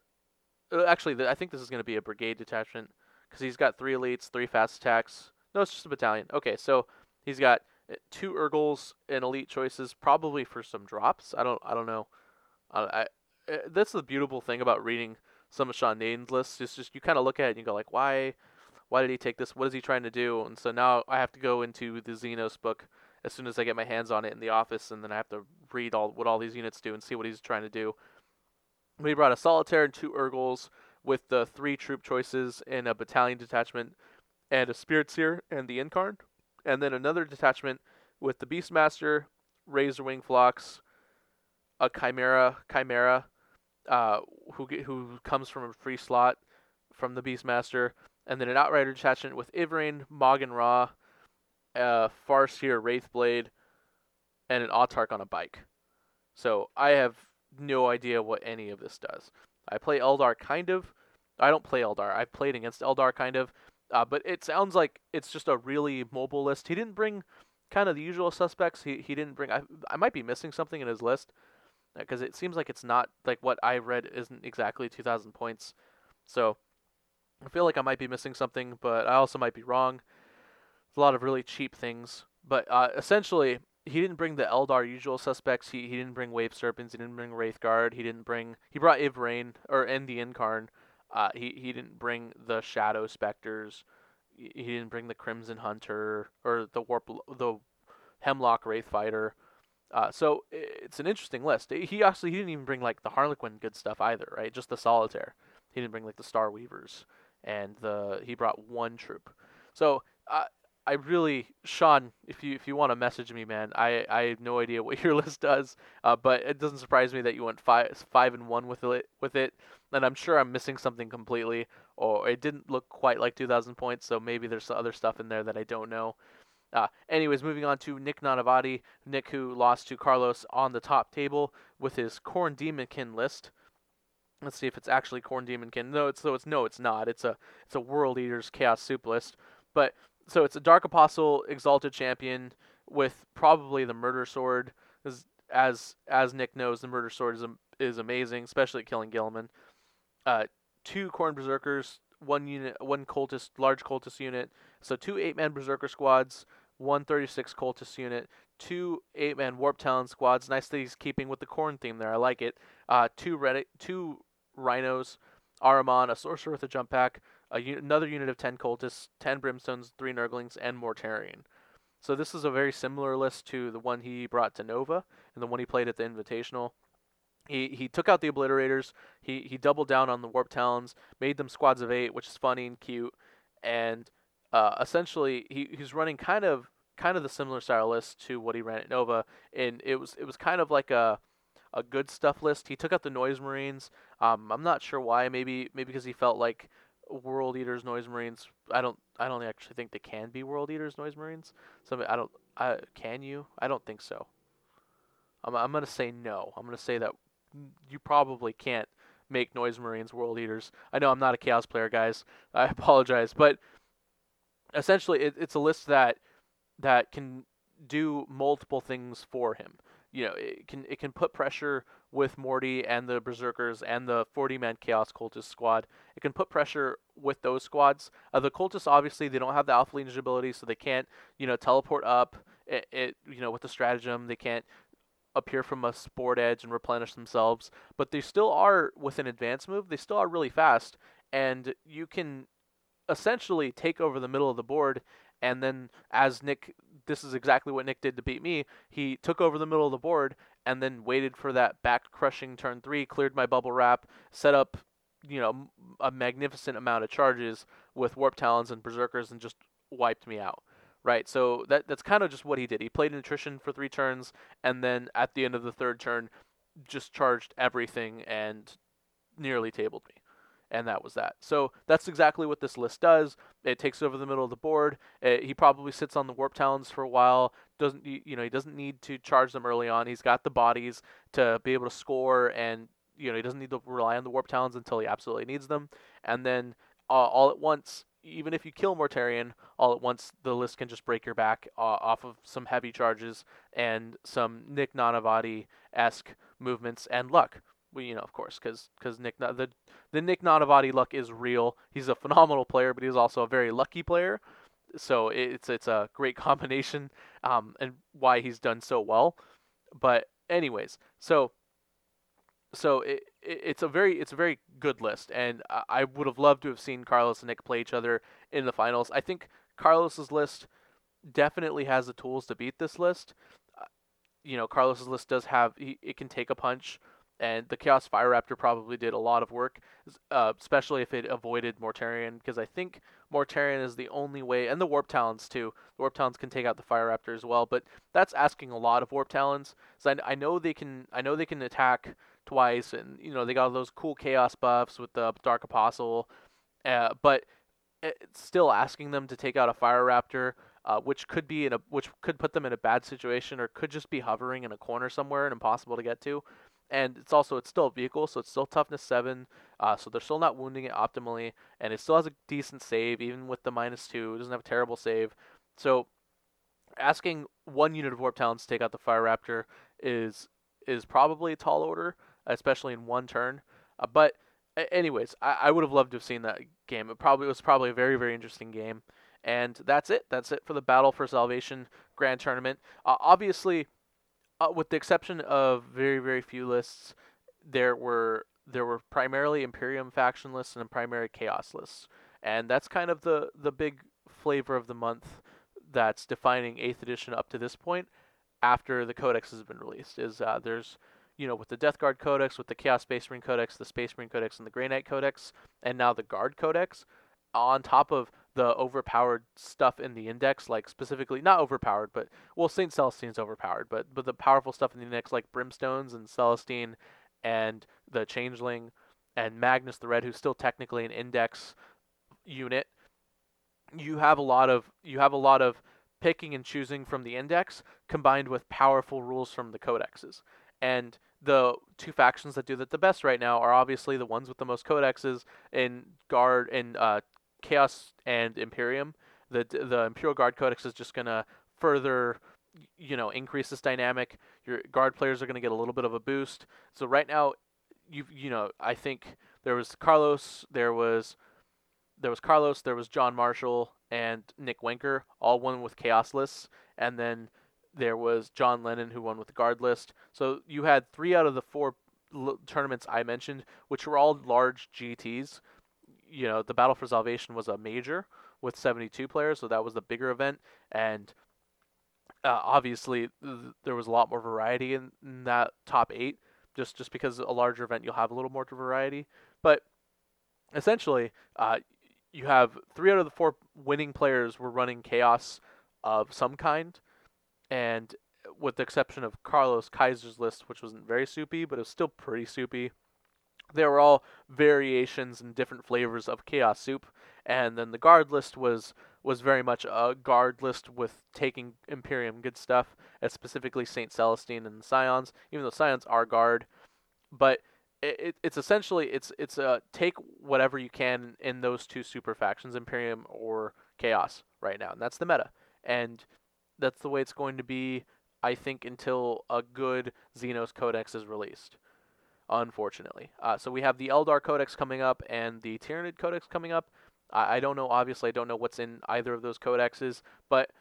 uh, actually, the, I think this is going to be a brigade detachment because he's got three elites, three fast attacks. No, it's just a battalion. Okay, so he's got two Urgals and elite choices, probably for some drops. I don't I don't know. Uh, I, I that's the beautiful thing about reading some of Sean Nayden's lists. It's just you kind of look at it and you go like, why, why did he take this? What is he trying to do? And so now I have to go into the Xenos book as soon as I get my hands on it in the office, and then I have to read all what all these units do and see what he's trying to do. He brought a solitaire and two Urgals with the three troop choices in a battalion detachment and a Spirit Seer and the Yncarne and then another detachment with the Beastmaster, Razorwing Flocks, a Chimera, Chimera, uh, who who comes from a free slot from the Beastmaster, and then an Outrider detachment with Yvraine, Moggen Ra, uh, Farseer, Wraithblade, and an Autark on a bike. So I have no idea what any of this does. I play Eldar kind of. I don't play Eldar. I've played against Eldar kind of. Uh, but it sounds like it's just a really mobile list. He didn't bring kind of the usual suspects. He he didn't bring. I I might be missing something in his list because uh, it seems like it's not like what I read isn't exactly 2,000 points. So I feel like I might be missing something, but I also might be wrong. A lot of really cheap things, but uh, essentially he didn't bring the Eldar usual suspects. He he didn't bring Wave Serpents. He didn't bring Wraithguard. He didn't bring. He brought Yvraine or and the Yncarne. Uh, he he didn't bring the Shadow Specters. He didn't bring the Crimson Hunter or the Warp the Hemlock Wraith Fighter. Uh, so it's an interesting list. He actually he didn't even bring like the Harlequin good stuff either, right? Just the Solitaire. He didn't bring like the Star Weavers, and the he brought one troop. So uh, I really, Sean, if you if you want to message me, man, I, I have no idea what your list does, uh, but it doesn't surprise me that you went five five and one with it with it, and I'm sure I'm missing something completely, or it didn't look quite like 2,000 points, so maybe there's other stuff in there that I don't know. Uh, anyways, moving on to Nick Nanavati, Nick who lost to Carlos on the top table with his Khorne Demonkin list. let's see if it's actually Khorne Demonkin. No, it's so it's no, it's not. It's a it's a World Eaters Chaos Soup list. But so it's a Dark Apostle Exalted Champion with probably the Murder Sword. As as, as Nick knows, the Murder Sword is is amazing, especially at killing Guilliman. Uh, two Khorne Berserkers, one unit, one cultist, large cultist unit. So two eight-man Berserker squads, one 36 cultist unit, two eight-man Warp Talon squads. Nice that he's keeping with the Khorne theme there. I like it. Uh, two red, two rhinos, Ahriman, a sorcerer with a jump pack, another unit of 10 cultists, 10 brimstones, 3 nurglings, and Mortarion. So this is a very similar list to the one he brought to Nova and the one he played at the Invitational. He he took out the obliterators. He he doubled down on the warp talons, made them squads of eight, which is funny and cute, and uh, essentially he he's running kind of kind of the similar style list to what he ran at Nova, and it was it was kind of like a a good stuff list. He took out the noise marines. Um, I'm not sure why. Maybe maybe because he felt like world eaters noise marines. I don't I don't actually think they can be world eaters noise marines. So I don't. I can you? I don't think so. I'm I'm gonna say no. I'm gonna say that you probably can't make noise marines world eaters. I know I'm not a chaos player, guys. I apologize, but essentially it, it's a list that that can do multiple things for him. You know, it can it can put pressure with Morty and the Berserkers and the 40 man Chaos Cultist squad. It can put pressure with those squads. Uh, the Cultists obviously they don't have the Alpha Legion ability, so they can't you know teleport up. It, it you know with the stratagem they can't appear from a sport edge and replenish themselves, but they still are with an advance move. They still are really fast, and you can essentially take over the middle of the board. And then, as Nick, this is exactly what Nick did to beat me. He took over the middle of the board and then waited for that back crushing turn three, cleared my bubble wrap, set up, you know, a magnificent amount of charges with warp talons and berserkers, and just wiped me out right? So that that's kind of just what he did. He played attrition for three turns, and then at the end of the third turn, just charged everything and nearly tabled me. And that was that. So that's exactly what this list does. It takes over the middle of the board. It, he probably sits on the warp talons for a while. Doesn't you know he doesn't need to charge them early on. He's got the bodies to be able to score, and you know he doesn't need to rely on the warp talons until he absolutely needs them. And then uh, all at once even if you kill Mortarion, all at once, the list can just break your back uh, off of some heavy charges and some Nick Nanavati esque movements and luck. You know, of course, because Nick the the Nick Nanavati luck is real. He's a phenomenal player, but he's also a very lucky player. So it's it's a great combination, um, and why he's done so well. But anyways, so so it, it, it's a very it's a very good list, and I would have loved to have seen Carlos and Nick play each other in the finals. I think Carlos's list definitely has the tools to beat this list. Uh, you know, Carlos's list does have he, it can take a punch, and the Chaos Fire Raptor probably did a lot of work, uh, especially if it avoided Mortarion, because I think Mortarion is the only way, and the Warp Talons too. The Warp Talons can take out the Fire Raptor as well, but that's asking a lot of Warp Talons. So I, I know they can I know they can attack twice, and you know they got those cool chaos buffs with the Dark Apostle, uh, but it's still asking them to take out a Fire Raptor, uh, which could be in a which could put them in a bad situation, or could just be hovering in a corner somewhere and impossible to get to. And it's also it's still a vehicle, so it's still toughness seven, uh, so they're still not wounding it optimally, and it still has a decent save even with the minus two. It doesn't have a terrible save, so asking one unit of warp talons to take out the fire raptor is is probably a tall order especially in one turn. Uh, but anyways, I, I would have loved to have seen that game. It probably was probably a very very interesting game. And that's it. That's it for the Battle for Salvation Grand Tournament. Uh, obviously, uh, with the exception of very very few lists, there were there were primarily Imperium faction lists and primary Chaos lists, and that's kind of the the big flavor of the month that's defining Eighth Edition up to this point. After the Codex has been released, is uh, there's you know, with the Death Guard Codex, with the Chaos Space Marine Codex, the Space Marine Codex, and the Grey Knight Codex, and now the Guard Codex, on top of the overpowered stuff in the index, like specifically not overpowered, but well, Saint Celestine's overpowered, but but the powerful stuff in the index, like Brimstones and Celestine, and the Changeling, and Magnus the Red, who's still technically an index unit. You have a lot of you have a lot of picking and choosing from the index combined with powerful rules from the codexes and the two factions that do that the best right now are obviously the ones with the most codexes in Guard and uh, Chaos and Imperium. The the Imperial Guard Codex is just gonna further you know increase this dynamic. Your guard players are going to get a little bit of a boost. So right now, you you know I think there was Carlos, there was there was Carlos, there was John Marshall and Nick Wenker, all won with chaos lists, and then there was John Lennon who won with the guard list. So you had three out of the four l- tournaments I mentioned, which were all large GTs. You know, the Battle for Salvation was a major with 72 players, so that was the bigger event, and uh, obviously th- there was a lot more variety in, in that top eight. Just just because a larger event, you'll have a little more variety. But essentially, uh, you have three out of the four winning players were running chaos of some kind, and with the exception of Carlos Kaiser's list, which wasn't very soupy, but it was still pretty soupy. They were all variations and different flavors of chaos soup, and then the guard list was was very much a guard list with taking Imperium good stuff, as specifically Saint Celestine and the Scions, even though Scions are guard, but it, it's essentially it's it's a take whatever you can in those two super factions, Imperium or Chaos, right now, and that's the meta, and that's the way it's going to be. I think until a good Xenos Codex is released. Unfortunately, uh, so we have the Eldar Codex coming up and the Tyranid Codex coming up. I, I don't know. Obviously, I don't know what's in either of those codexes, but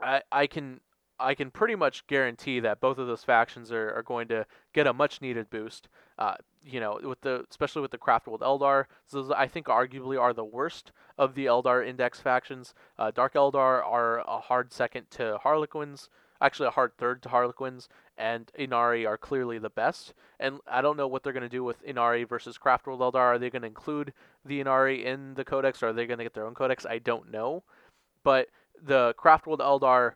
I I can I can pretty much guarantee that both of those factions are, are going to get a much needed boost. Uh, you know, with the especially with the Craft World Eldar, those I think arguably are the worst of the Eldar Index factions. Uh, Dark Eldar are a hard second to Harlequins, actually a hard third to Harlequins, and Ynnari are clearly the best. And I don't know what they're going to do with Ynnari versus Craft World Eldar. Are they going to include the Ynnari in the codex, or are they going to get their own codex? I don't know. But the Craft World Eldar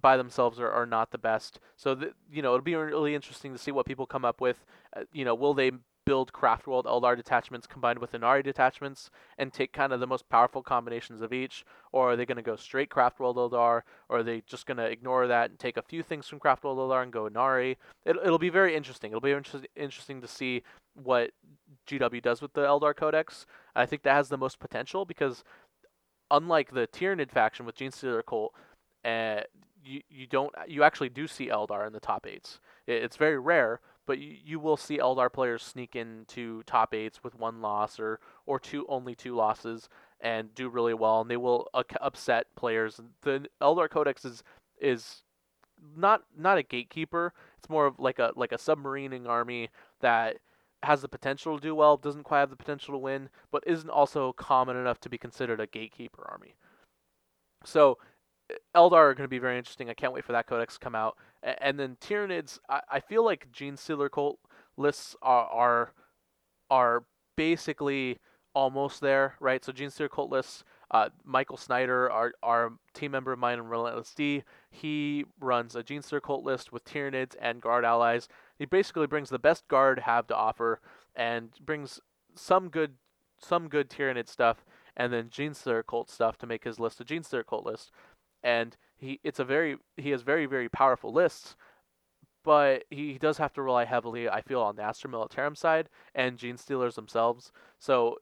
by themselves are, are not the best. So you know it'll be really interesting to see what people come up with. Uh, you know, will they build Craftworld Eldar detachments combined with Ynnari detachments and take kind of the most powerful combinations of each, or are they going to go straight Craftworld Eldar, or are they just going to ignore that and take a few things from Craftworld Eldar and go Ynnari? It, it'll be very interesting. It'll be inter- interesting to see what GW does with the Eldar Codex. I think that has the most potential because unlike the Tyranid faction with Genestealer Cult, uh, you, you don't you actually do see Eldar in the top eights. It's very rare, but you, you will see Eldar players sneak into top eights with one loss or or two only two losses and do really well, and they will uh, upset players. The Eldar Codex is is not not a gatekeeper. It's more of like a like a submarining army that has the potential to do well, doesn't quite have the potential to win, but isn't also common enough to be considered a gatekeeper army. So Eldar are going to be very interesting. I can't wait for that codex to come out. And then Tyranids, I, I feel like Gene Genestealer cult lists are are are basically almost there, right? So Gene Genestealer cult lists. Uh, Michael Snyder, our our team member of mine in Relentless D, he runs a Gene Genestealer cult list with Tyranids and Guard allies. He basically brings the best Guard have to offer and brings some good some good Tyranid stuff and then Gene Genestealer cult stuff to make his list a Gene Genestealer cult list and he it's a very he has very very powerful lists, but he does have to rely heavily, I feel, on the Astra Militarum side and Gene Stealers themselves. So,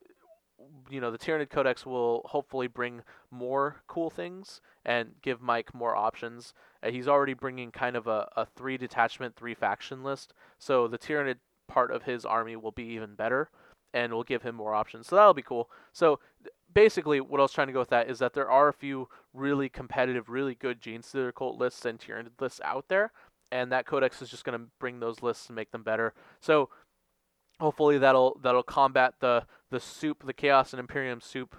you know, the Tyranid Codex will hopefully bring more cool things and give Mike more options. Uh, he's already bringing kind of a, a three detachment, three faction list, so the Tyranid part of his army will be even better and we'll give him more options. So that'll be cool. So basically, what I was trying to go with that is that there are a few really competitive, really good Genestealer cult lists and Tyranid lists out there, and that codex is just going to bring those lists and make them better. So hopefully that'll that'll combat the the soup, the Chaos and Imperium soup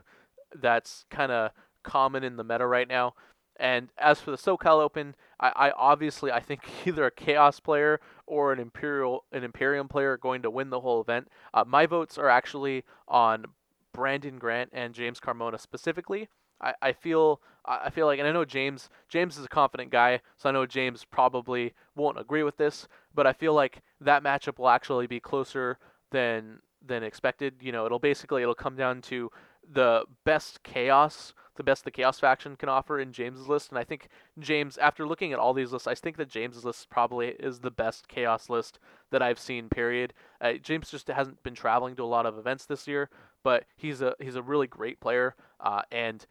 that's kind of common in the meta right now. And as for the SoCal Open, I, I, obviously I think either a Chaos player or an Imperial an Imperium player are going to win the whole event. Uh, my votes are actually on Brandon Grant and James Carmona specifically. I, I feel I feel like, and I know James James is a confident guy, so I know James probably won't agree with this, but I feel like that matchup will actually be closer than than expected. You know, it'll basically it'll come down to the best chaos, the best the Chaos faction can offer in James's list, and I think James, after looking at all these lists, I think that James's list probably is the best Chaos list that I've seen. Period. Uh, James just hasn't been traveling to a lot of events this year, but he's a he's a really great player, uh, and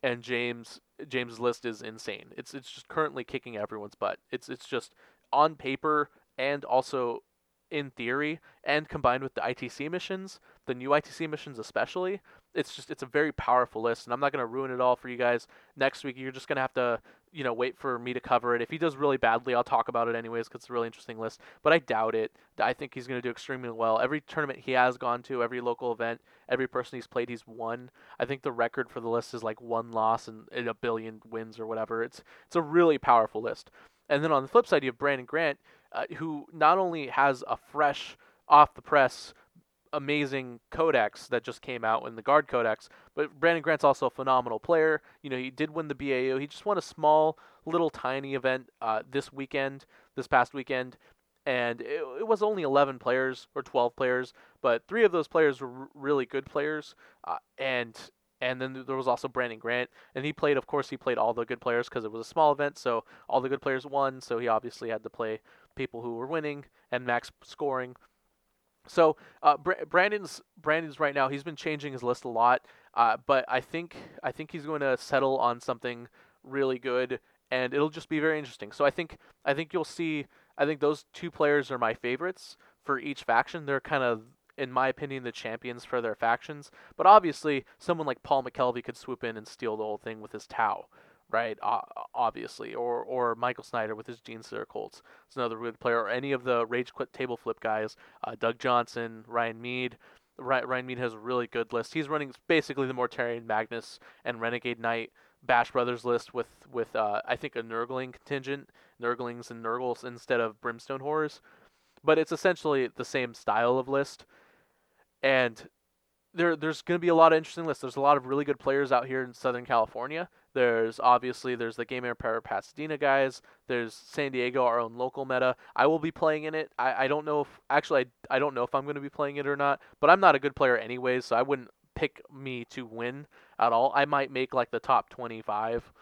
and James James's list is insane. It's it's just currently kicking everyone's butt. It's it's just on paper and also in theory and combined with the ITC missions, the new ITC missions especially, it's just it's a very powerful list and I'm not to ruin it all for you guys. Next week you're just to have to, you know, wait for me to cover it. If he does really badly, I'll talk about it anyways cuz it's a really interesting list, but I doubt it. I think he's to do extremely well. Every tournament he has gone to, every local event, every person he's played he's won. I think the record for the list is like one loss and, and a billion wins or whatever. It's it's a really powerful list. And then on the flip side, you have Brandon Grant, uh, who not only has a fresh, off the press, amazing codex that just came out in the guard codex, but Brandon Grant's also a phenomenal player. You know, he did win the BAO. He just won a small, little, tiny event uh, this weekend, this past weekend, and it, it, was only 11 players or 12 players, but three of those players were r- really good players, uh, and and then there was also Brandon Grant, and he played. Of course, he played all the good players because it was a small event, so all the good players won. So he obviously had to play people who were winning and max scoring. So uh, Br- Brandon's Brandon's right now. He's been changing his list a lot, uh, but I think I think he's going to settle on something really good, and it'll just be very interesting. So I think I think you'll see. I think those two players are my favorites for each faction. They're kind of in my opinion, the champions for their factions. But obviously, someone like Paul McKelvey could swoop in and steal the whole thing with his Tau, right? Obviously, or or Michael Snyder with his Gene Genestealer Cults is another good player. Or any of the Rage Quit table flip guys, uh, Doug Johnson, Ryan Mead. Ryan Mead has a really good list. He's running basically the Mortarion Magnus and Renegade Knight Bash Brothers list with with uh, I think a Nurgling contingent, Nurglings and Nurgles instead of Brimstone Horrors. But it's essentially the same style of list and there there's going to be a lot of interesting lists. There's a lot of really good players out here in Southern California. There's obviously there's the Game Empire Pasadena guys. There's San Diego, our own local meta. I will be playing in it. I, I don't know if actually I, I don't know if I'm going to be playing it or not. But I'm not a good player anyways, so I wouldn't pick me to win at all. I might make like the top 25,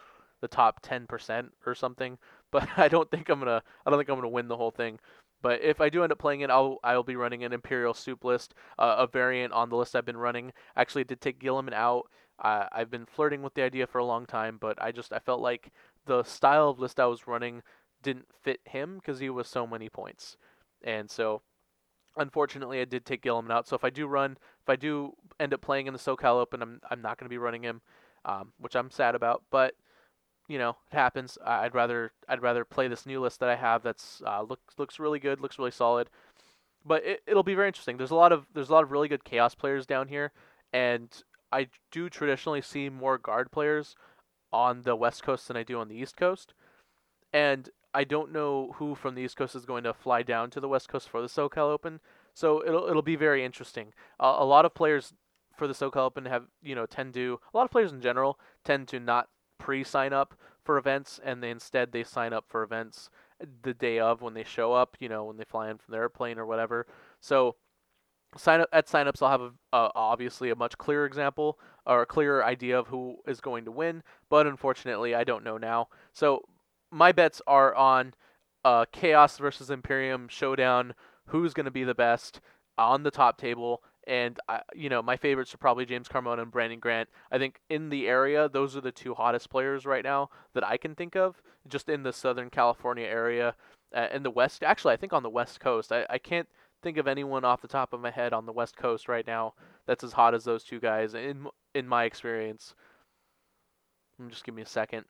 the top 10% or something. But I don't think I'm gonna I don't think I'm gonna win the whole thing. But if I do end up playing it, I'll I'll be running an Imperial Soup list, uh, a variant on the list I've been running. Actually, did take Guilliman out. Uh, I've been flirting with the idea for a long time, but I just I felt like the style of list I was running didn't fit him because he was so many points, and so unfortunately I did take Guilliman out. So if I do run, if I do end up playing in the SoCal Open, I'm I'm not going to be running him, um, which I'm sad about, but you know, it happens. I'd rather I'd rather play this new list that I have that's uh, looks looks really good, looks really solid. But it, it'll be very interesting. There's a lot of there's a lot of really good chaos players down here, and I do traditionally see more guard players on the west coast than I do on the east coast. And I don't know who from the east coast is going to fly down to the west coast for the SoCal Open. So it'll it'll be very interesting. Uh, a lot of players for the SoCal Open have you know tend to a lot of players in general tend to not pre-sign up for events, and they instead they sign up for events the day of when they show up. You know, when they fly in from the airplane or whatever. So sign up at signups, I'll have a, uh, obviously a much clearer example or a clearer idea of who is going to win. But unfortunately, I don't know now. So my bets are on uh, Chaos versus Imperium showdown. Who's going to be the best on the top table? And I, you know, my favorites are probably James Carmona and Brandon Grant. I think in the area, those are the two hottest players right now that I can think of, just in the Southern California area. Uh, in the West, actually, I think on the West Coast, I, I can't think of anyone off the top of my head on the West Coast right now that's as hot as those two guys. In in my experience, just give me a second.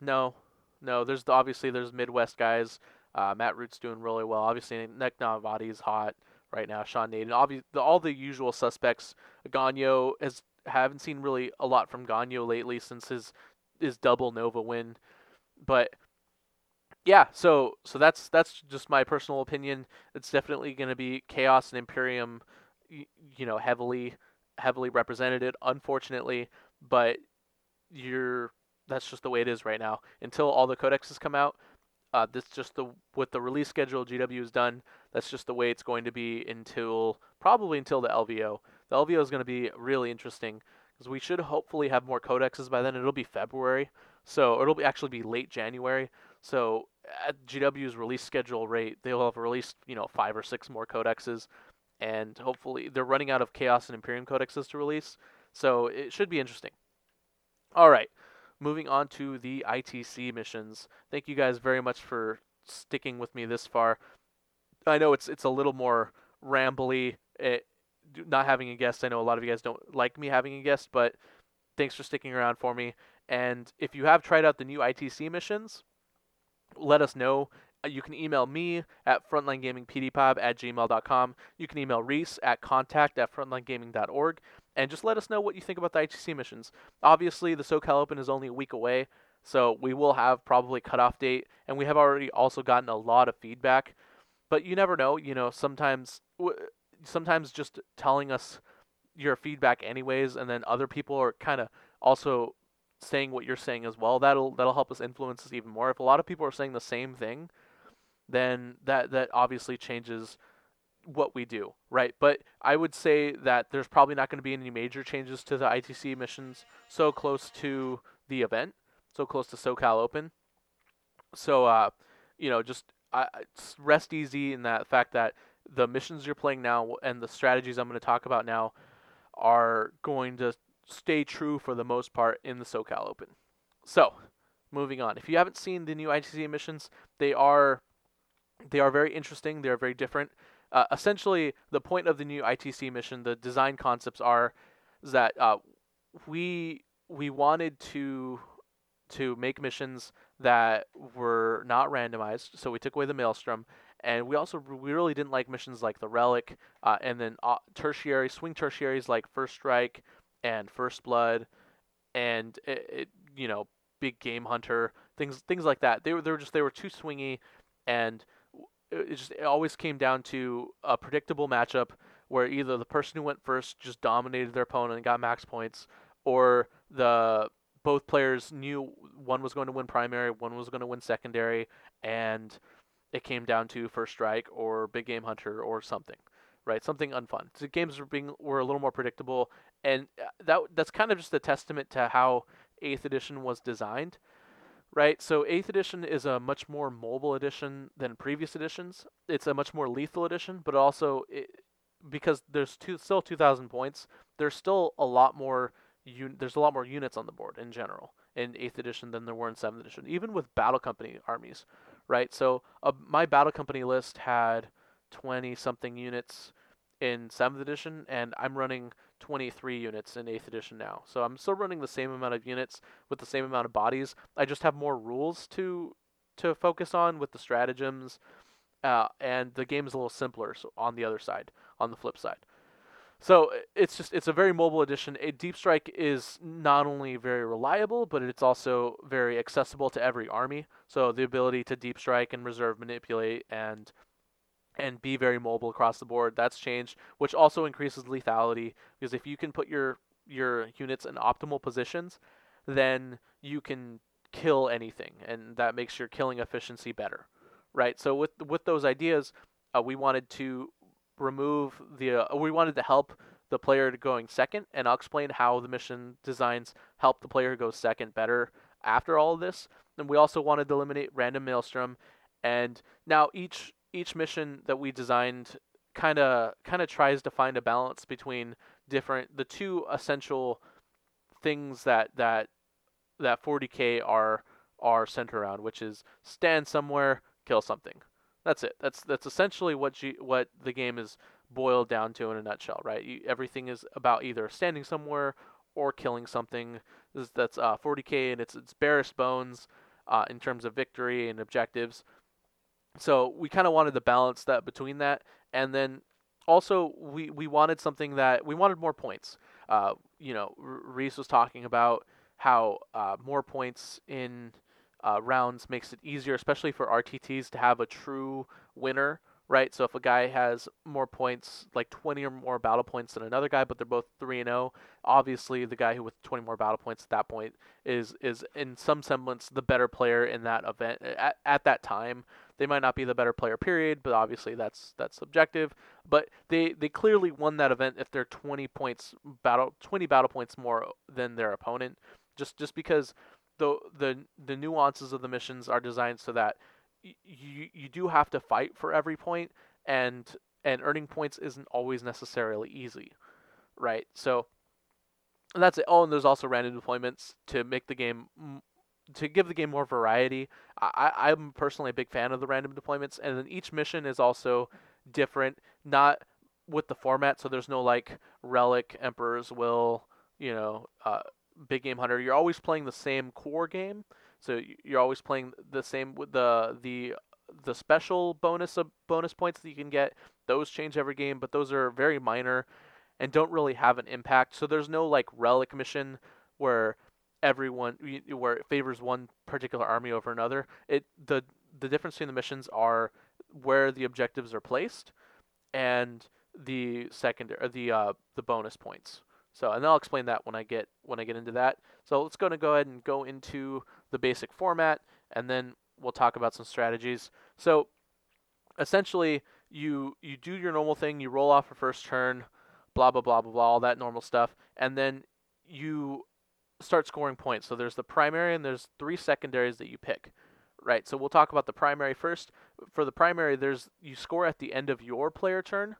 No, no. There's obviously there's Midwest guys. Uh, Matt Root's doing really well. Obviously, Nick Navati is hot right now. Sean Nayden, obviously, all the usual suspects. Gagno has haven't seen really a lot from Gagno lately since his his double Nova win, but yeah. So so that's that's just my personal opinion. It's definitely going to be Chaos and Imperium, you, you know, heavily heavily represented. Unfortunately, but you're that's just the way it is right now. Until all the codexes come out, uh, this just the with the release schedule GW has done. That's just the way it's going to be until probably until the LVO. The LVO is going to be really interesting because we should hopefully have more codexes by then. It'll be February, so it'll be actually be late January. So at GW's release schedule rate, they'll have released you know five or six more codexes, and hopefully they're running out of Chaos and Imperium codexes to release. So it should be interesting. All right, moving on to the ITC missions. Thank you guys very much for sticking with me this far. I know it's it's a little more rambly. It, not having a guest. I know a lot of you guys don't like me having a guest, but thanks for sticking around for me. And if you have tried out the new ITC missions, let us know. Uh, you can email me at frontlinegamingpdpod at gmail.com. You can email Reese at contact at frontlinegaming.org. And just let us know what you think about the ITC missions. Obviously, the SoCal Open is only a week away, so we will have probably cutoff date, and we have already also gotten a lot of feedback. But you never know. You know, sometimes sometimes just telling us your feedback anyways, and then other people are kind of also saying what you're saying as well. That'll that'll help us influence us even more. If a lot of people are saying the same thing, then that that obviously changes what we do, right? But I would say that there's probably not going to be any major changes to the ITC missions so close to the event, so close to SoCal Open. So, uh, you know, just uh, rest easy in that fact that the missions you're playing now and the strategies I'm going to talk about now are going to stay true for the most part in the SoCal Open. So, moving on. If you haven't seen the new ITC missions, they are they are very interesting. They are very different. Uh, essentially, the point of the new ITC mission, the design concepts are that uh, we we wanted to to make missions that were not randomized. So we took away the maelstrom, and we also we really didn't like missions like the relic, uh, and then uh, tertiary swing tertiaries like first strike and first blood, and it, it, you know big game hunter things things like that. They were they were just they were too swingy, and it just it always came down to a predictable matchup where either the person who went first just dominated their opponent and got max points, or the both players knew one was going to win primary, one was going to win secondary, and it came down to first strike or big game hunter or something, right? Something unfun. So games were being were a little more predictable, and uh, that that's kind of just a testament to how Eighth Edition was designed, right? So Eighth Edition is a much more mobile edition than previous editions. It's a much more lethal edition, but also it, because there's two, still 2,000 points, there's still a lot more. Un, there's a lot more units on the board in general in 8th edition than there were in 7th edition, even with battle company armies, right? So uh, my battle company list had 20 something units in 7th edition, and I'm running 23 units in 8th edition now. So I'm still running the same amount of units with the same amount of bodies. I just have more rules to to focus on with the stratagems, uh, and the game is a little simpler so on the other side, on the flip side. So it's just it's a very mobile edition. A Deep Strike is not only very reliable, but it's also very accessible to every army. So the ability to Deep Strike and reserve manipulate and and be very mobile across the board that's changed, which also increases lethality because if you can put your your units in optimal positions, then you can kill anything, and that makes your killing efficiency better, right? So with with those ideas, uh, we wanted to remove the uh, we wanted to help the player going second and I'll explain how the mission designs help the player go second better after all of this. And we also wanted to eliminate random maelstrom and now each each mission that we designed kind of kind of tries to find a balance between different the two essential things that that that 40k are are centered around, which is stand somewhere, kill something. That's it. That's that's essentially what G, what the game is boiled down to in a nutshell, right? You, everything is about either standing somewhere or killing something. That's uh, 40k and it's it's barest bones uh, in terms of victory and objectives. So we kind of wanted to balance that between that, and then also we we wanted something that we wanted more points. Uh, you know, Reese was talking about how uh, more points in uh, rounds makes it easier, especially for RTTs, to have a true winner, right? So if a guy has more points, like 20 or more battle points than another guy, but they're both 3 and 0, obviously the guy who with 20 more battle points at that point is is in some semblance the better player in that event at, at that time. They might not be the better player, period, but obviously that's that's subjective. But they they clearly won that event if they're 20 points battle 20 battle points more than their opponent. Just just because the the the nuances of the missions are designed so that you you do have to fight for every point, and and earning points isn't always necessarily easy, right? So that's it. Oh, and there's also random deployments to make the game to give the game more variety. I, I'm personally a big fan of the random deployments, and then each mission is also different, not with the format. So there's no like relic, Emperor's Will, you know, uh, big game hunter. You're always playing the same core game, so you're always playing the same with the the the special bonus of bonus points that you can get. Those change every game, but those are very minor and don't really have an impact. So there's no like relic mission where everyone where it favors one particular army over another. It the the difference between the missions are where the objectives are placed and the secondary the uh the bonus points. So and I'll explain that when I get when I get into that. So let's go to go ahead and go into the basic format and then we'll talk about some strategies. So essentially you you do your normal thing, you roll off a first turn, blah blah blah blah blah, all that normal stuff, and then you start scoring points. So there's the primary and there's three secondaries that you pick. Right. So we'll talk about the primary first. For the primary, there's you score at the end of your player turn,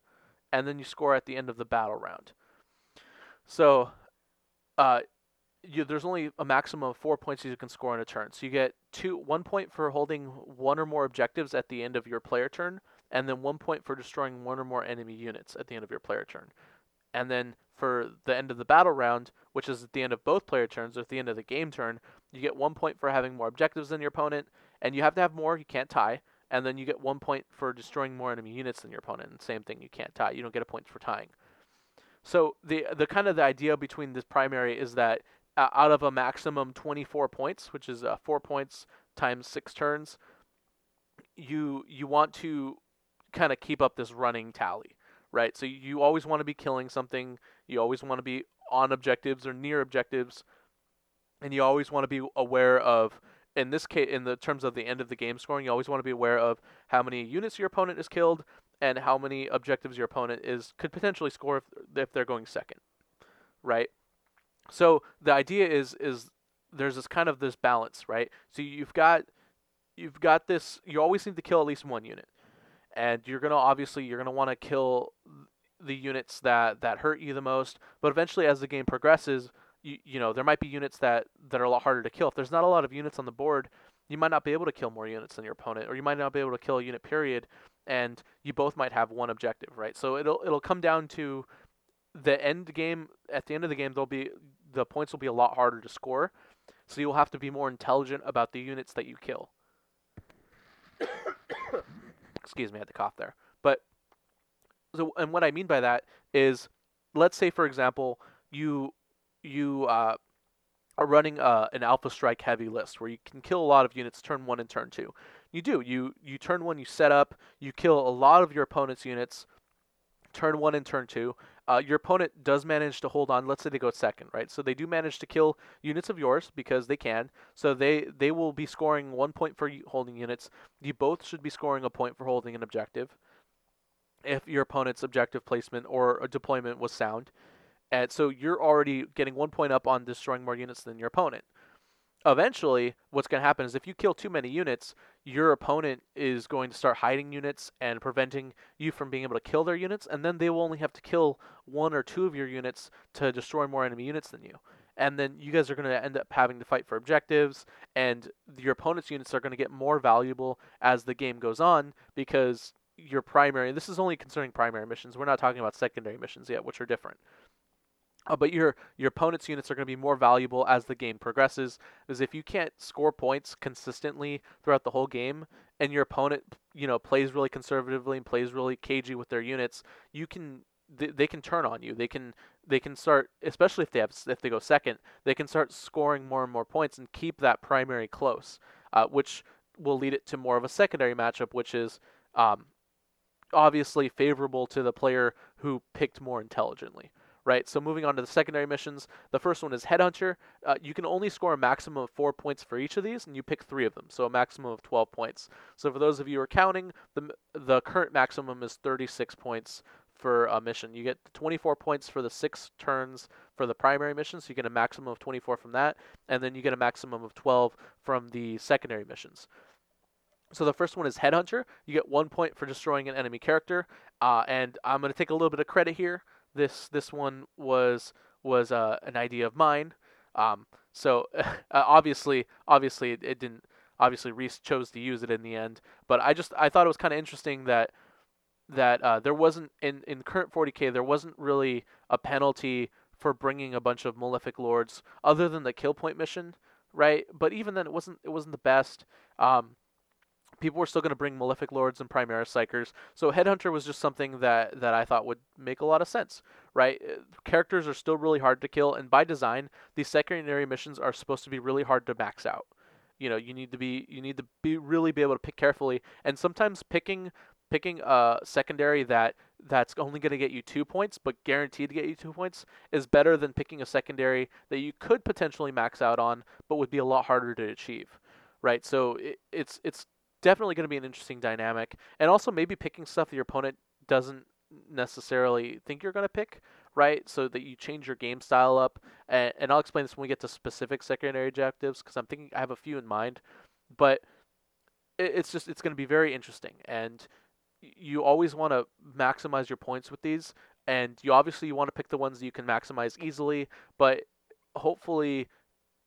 and then you score at the end of the battle round. So, uh, you, there's only a maximum of four points you can score in a turn. So you get two, one point for holding one or more objectives at the end of your player turn, and then one point for destroying one or more enemy units at the end of your player turn. And then for the end of the battle round, which is at the end of both player turns or at the end of the game turn, you get one point for having more objectives than your opponent, and you have to have more. You can't tie, and then you get one point for destroying more enemy units than your opponent. And same thing, you can't tie. You don't get a point for tying. So the the kind of the idea between this primary is that uh, out of a maximum 24 points, which is uh, four points times six turns, you you want to kind of keep up this running tally, right? So you always want to be killing something. You always want to be on objectives or near objectives, and you always want to be aware of. In this case, in the terms of the end of the game scoring, you always want to be aware of how many units your opponent has killed and how many objectives your opponent is could potentially score if, if they're going second, right? So the idea is is there's this kind of this balance, right? So you've got you've got this. You always need to kill at least one unit, and you're gonna obviously you're gonna want to kill the units that that hurt you the most. But eventually, as the game progresses, you you know there might be units that that are a lot harder to kill. If there's not a lot of units on the board, you might not be able to kill more units than your opponent, or you might not be able to kill a unit period, and you both might have one objective, right? So it'll it'll come down to the end game. At the end of the game, there'll be the points will be a lot harder to score, so you'll have to be more intelligent about the units that you kill. Excuse me, I had to cough there. But so, and what I mean by that is, let's say for example, you you uh, are running uh, an alpha strike heavy list where you can kill a lot of units turn one and turn two. You do you you turn one, you set up, you kill a lot of your opponent's units, turn one and turn two. Uh, your opponent does manage to hold on. Let's say they go second, right? So they do manage to kill units of yours because they can. So they they will be scoring one point for holding units. You both should be scoring a point for holding an objective if your opponent's objective placement or deployment was sound. And so you're already getting one point up on destroying more units than your opponent. Eventually, what's going to happen is if you kill too many units, your opponent is going to start hiding units and preventing you from being able to kill their units, and then they will only have to kill one or two of your units to destroy more enemy units than you. And then you guys are going to end up having to fight for objectives, and your opponent's units are going to get more valuable as the game goes on because your primary, this is only concerning primary missions, we're not talking about secondary missions yet, which are different. Uh, but your your opponent's units are going to be more valuable as the game progresses. Because if you can't score points consistently throughout the whole game, and your opponent, you know, plays really conservatively and plays really cagey with their units, you can they, can turn on you. They can they can start, especially if they have if they go second, they can start scoring more and more points and keep that primary close, uh, which will lead it to more of a secondary matchup, which is um, obviously favorable to the player who picked more intelligently right? So moving on to the secondary missions, the first one is Headhunter. Uh, you can only score a maximum of four points for each of these, and you pick three of them, so a maximum of 12 points. So for those of you who are counting, the the current maximum is 36 points for a mission. You get 24 points for the six turns for the primary mission, so you get a maximum of 24 from that, and then you get a maximum of 12 from the secondary missions. So the first one is Headhunter. You get one point for destroying an enemy character, uh, and I'm going to take a little bit of credit here. This this one was was uh, an idea of mine. Um, so uh, obviously, obviously it, it, didn't. Obviously, Reese chose to use it in the end, but I just I thought it was kind of interesting that that uh, there wasn't in in current 40k there wasn't really a penalty for bringing a bunch of malefic lords other than the kill point mission, right? But even then, it wasn't it wasn't the best. Um, people were still going to bring Malefic Lords and Primaris Psychers. So Headhunter was just something that, that I thought would make a lot of sense, right? Uh, characters are still really hard to kill, and by design, these secondary missions are supposed to be really hard to max out. You know, you need to be you need to be really be able to pick carefully, and sometimes picking picking a secondary that that's only going to get you two points, but guaranteed to get you two points, is better than picking a secondary that you could potentially max out on, but would be a lot harder to achieve right? So it, it's it's definitely going to be an interesting dynamic, and also maybe picking stuff that your opponent doesn't necessarily think you're going to pick, right? So that you change your game style up, and, and I'll explain this when we get to specific secondary objectives because I'm thinking I have a few in mind, but it, it's just it's going to be very interesting, and you always want to maximize your points with these, and you obviously you want to pick the ones that you can maximize easily, but hopefully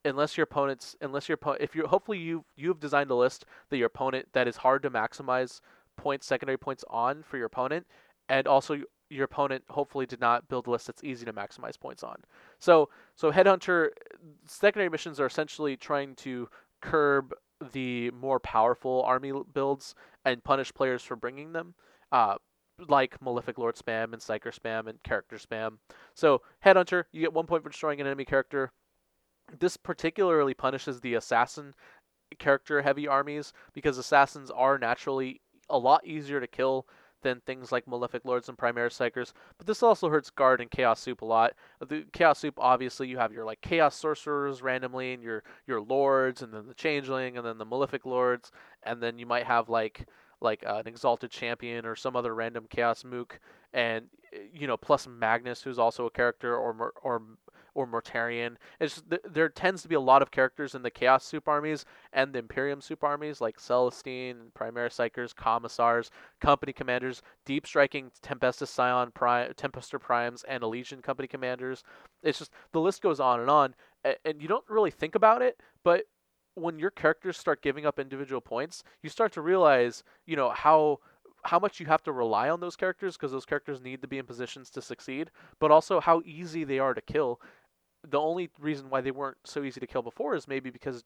unless your opponent's unless your if you hopefully you you've designed a list that your opponent that is hard to maximize points secondary points on for your opponent and also your opponent hopefully did not build a list that's easy to maximize points on so so headhunter secondary missions are essentially trying to curb the more powerful army builds and punish players for bringing them uh, like Malefic Lord spam and Psyker spam and character spam. So, Headhunter, you get one point for destroying an enemy character this particularly punishes the assassin character heavy armies because assassins are naturally a lot easier to kill than things like Malefic Lords and Primaris Psychers, But this also hurts Guard and Chaos Soup a lot. The Chaos Soup, obviously, you have your like Chaos Sorcerers randomly, and your your Lords, and then the Changeling, and then the Malefic Lords, and then you might have like like uh, an Exalted Champion or some other random Chaos Mook, and you know plus Magnus, who's also a character, or or or Mortarion. It's just, there tends to be a lot of characters in the Chaos Soup armies and the Imperium Soup armies, like Celestine, Primaris Psychers, Commissars, Company Commanders, Deep Striking Tempestus Scion, Prime, Tempestor Primes, and Elysian Company Commanders. It's just the list goes on and on, and you don't really think about it, but when your characters start giving up individual points, you start to realize, you know, how how much you have to rely on those characters because those characters need to be in positions to succeed, but also how easy they are to kill the only reason why they weren't so easy to kill before is maybe because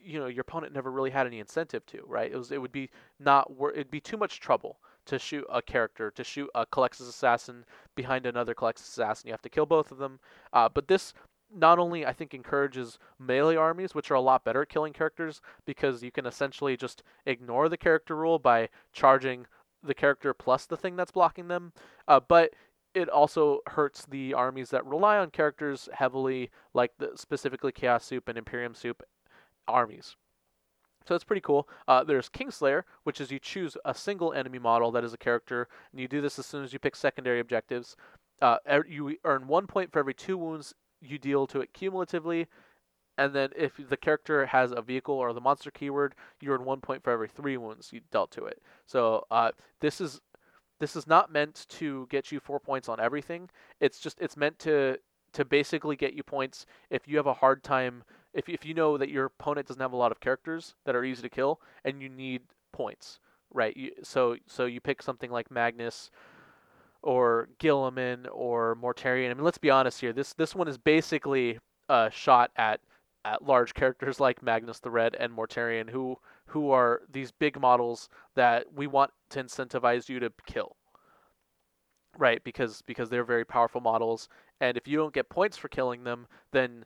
you know your opponent never really had any incentive to right? It was it would be not it'd be too much trouble to shoot a character to shoot a Culexus assassin behind another Culexus assassin. You have to kill both of them. Uh, but this not only I think encourages melee armies, which are a lot better at killing characters because you can essentially just ignore the character rule by charging the character plus the thing that's blocking them, uh, but it also hurts the armies that rely on characters heavily, like the, specifically Chaos Soup and Imperium Soup armies. So it's pretty cool. Uh, there's Kingslayer, which is you choose a single enemy model that is a character, and you do this as soon as you pick secondary objectives. Uh, you earn one point for every two wounds you deal to it cumulatively, and then if the character has a vehicle or the monster keyword, you earn one point for every three wounds you dealt to it. So uh, this is this is not meant to get you four points on everything. It's just it's meant to to basically get you points if you have a hard time if if you know that your opponent doesn't have a lot of characters that are easy to kill and you need points, right? You, so so you pick something like Magnus or Guilliman or Mortarion. I mean, let's be honest here. This this one is basically a shot at at large characters like Magnus the Red and Mortarion, who who are these big models that we want to incentivize you to kill. Right, because because they're very powerful models, and if you don't get points for killing them, then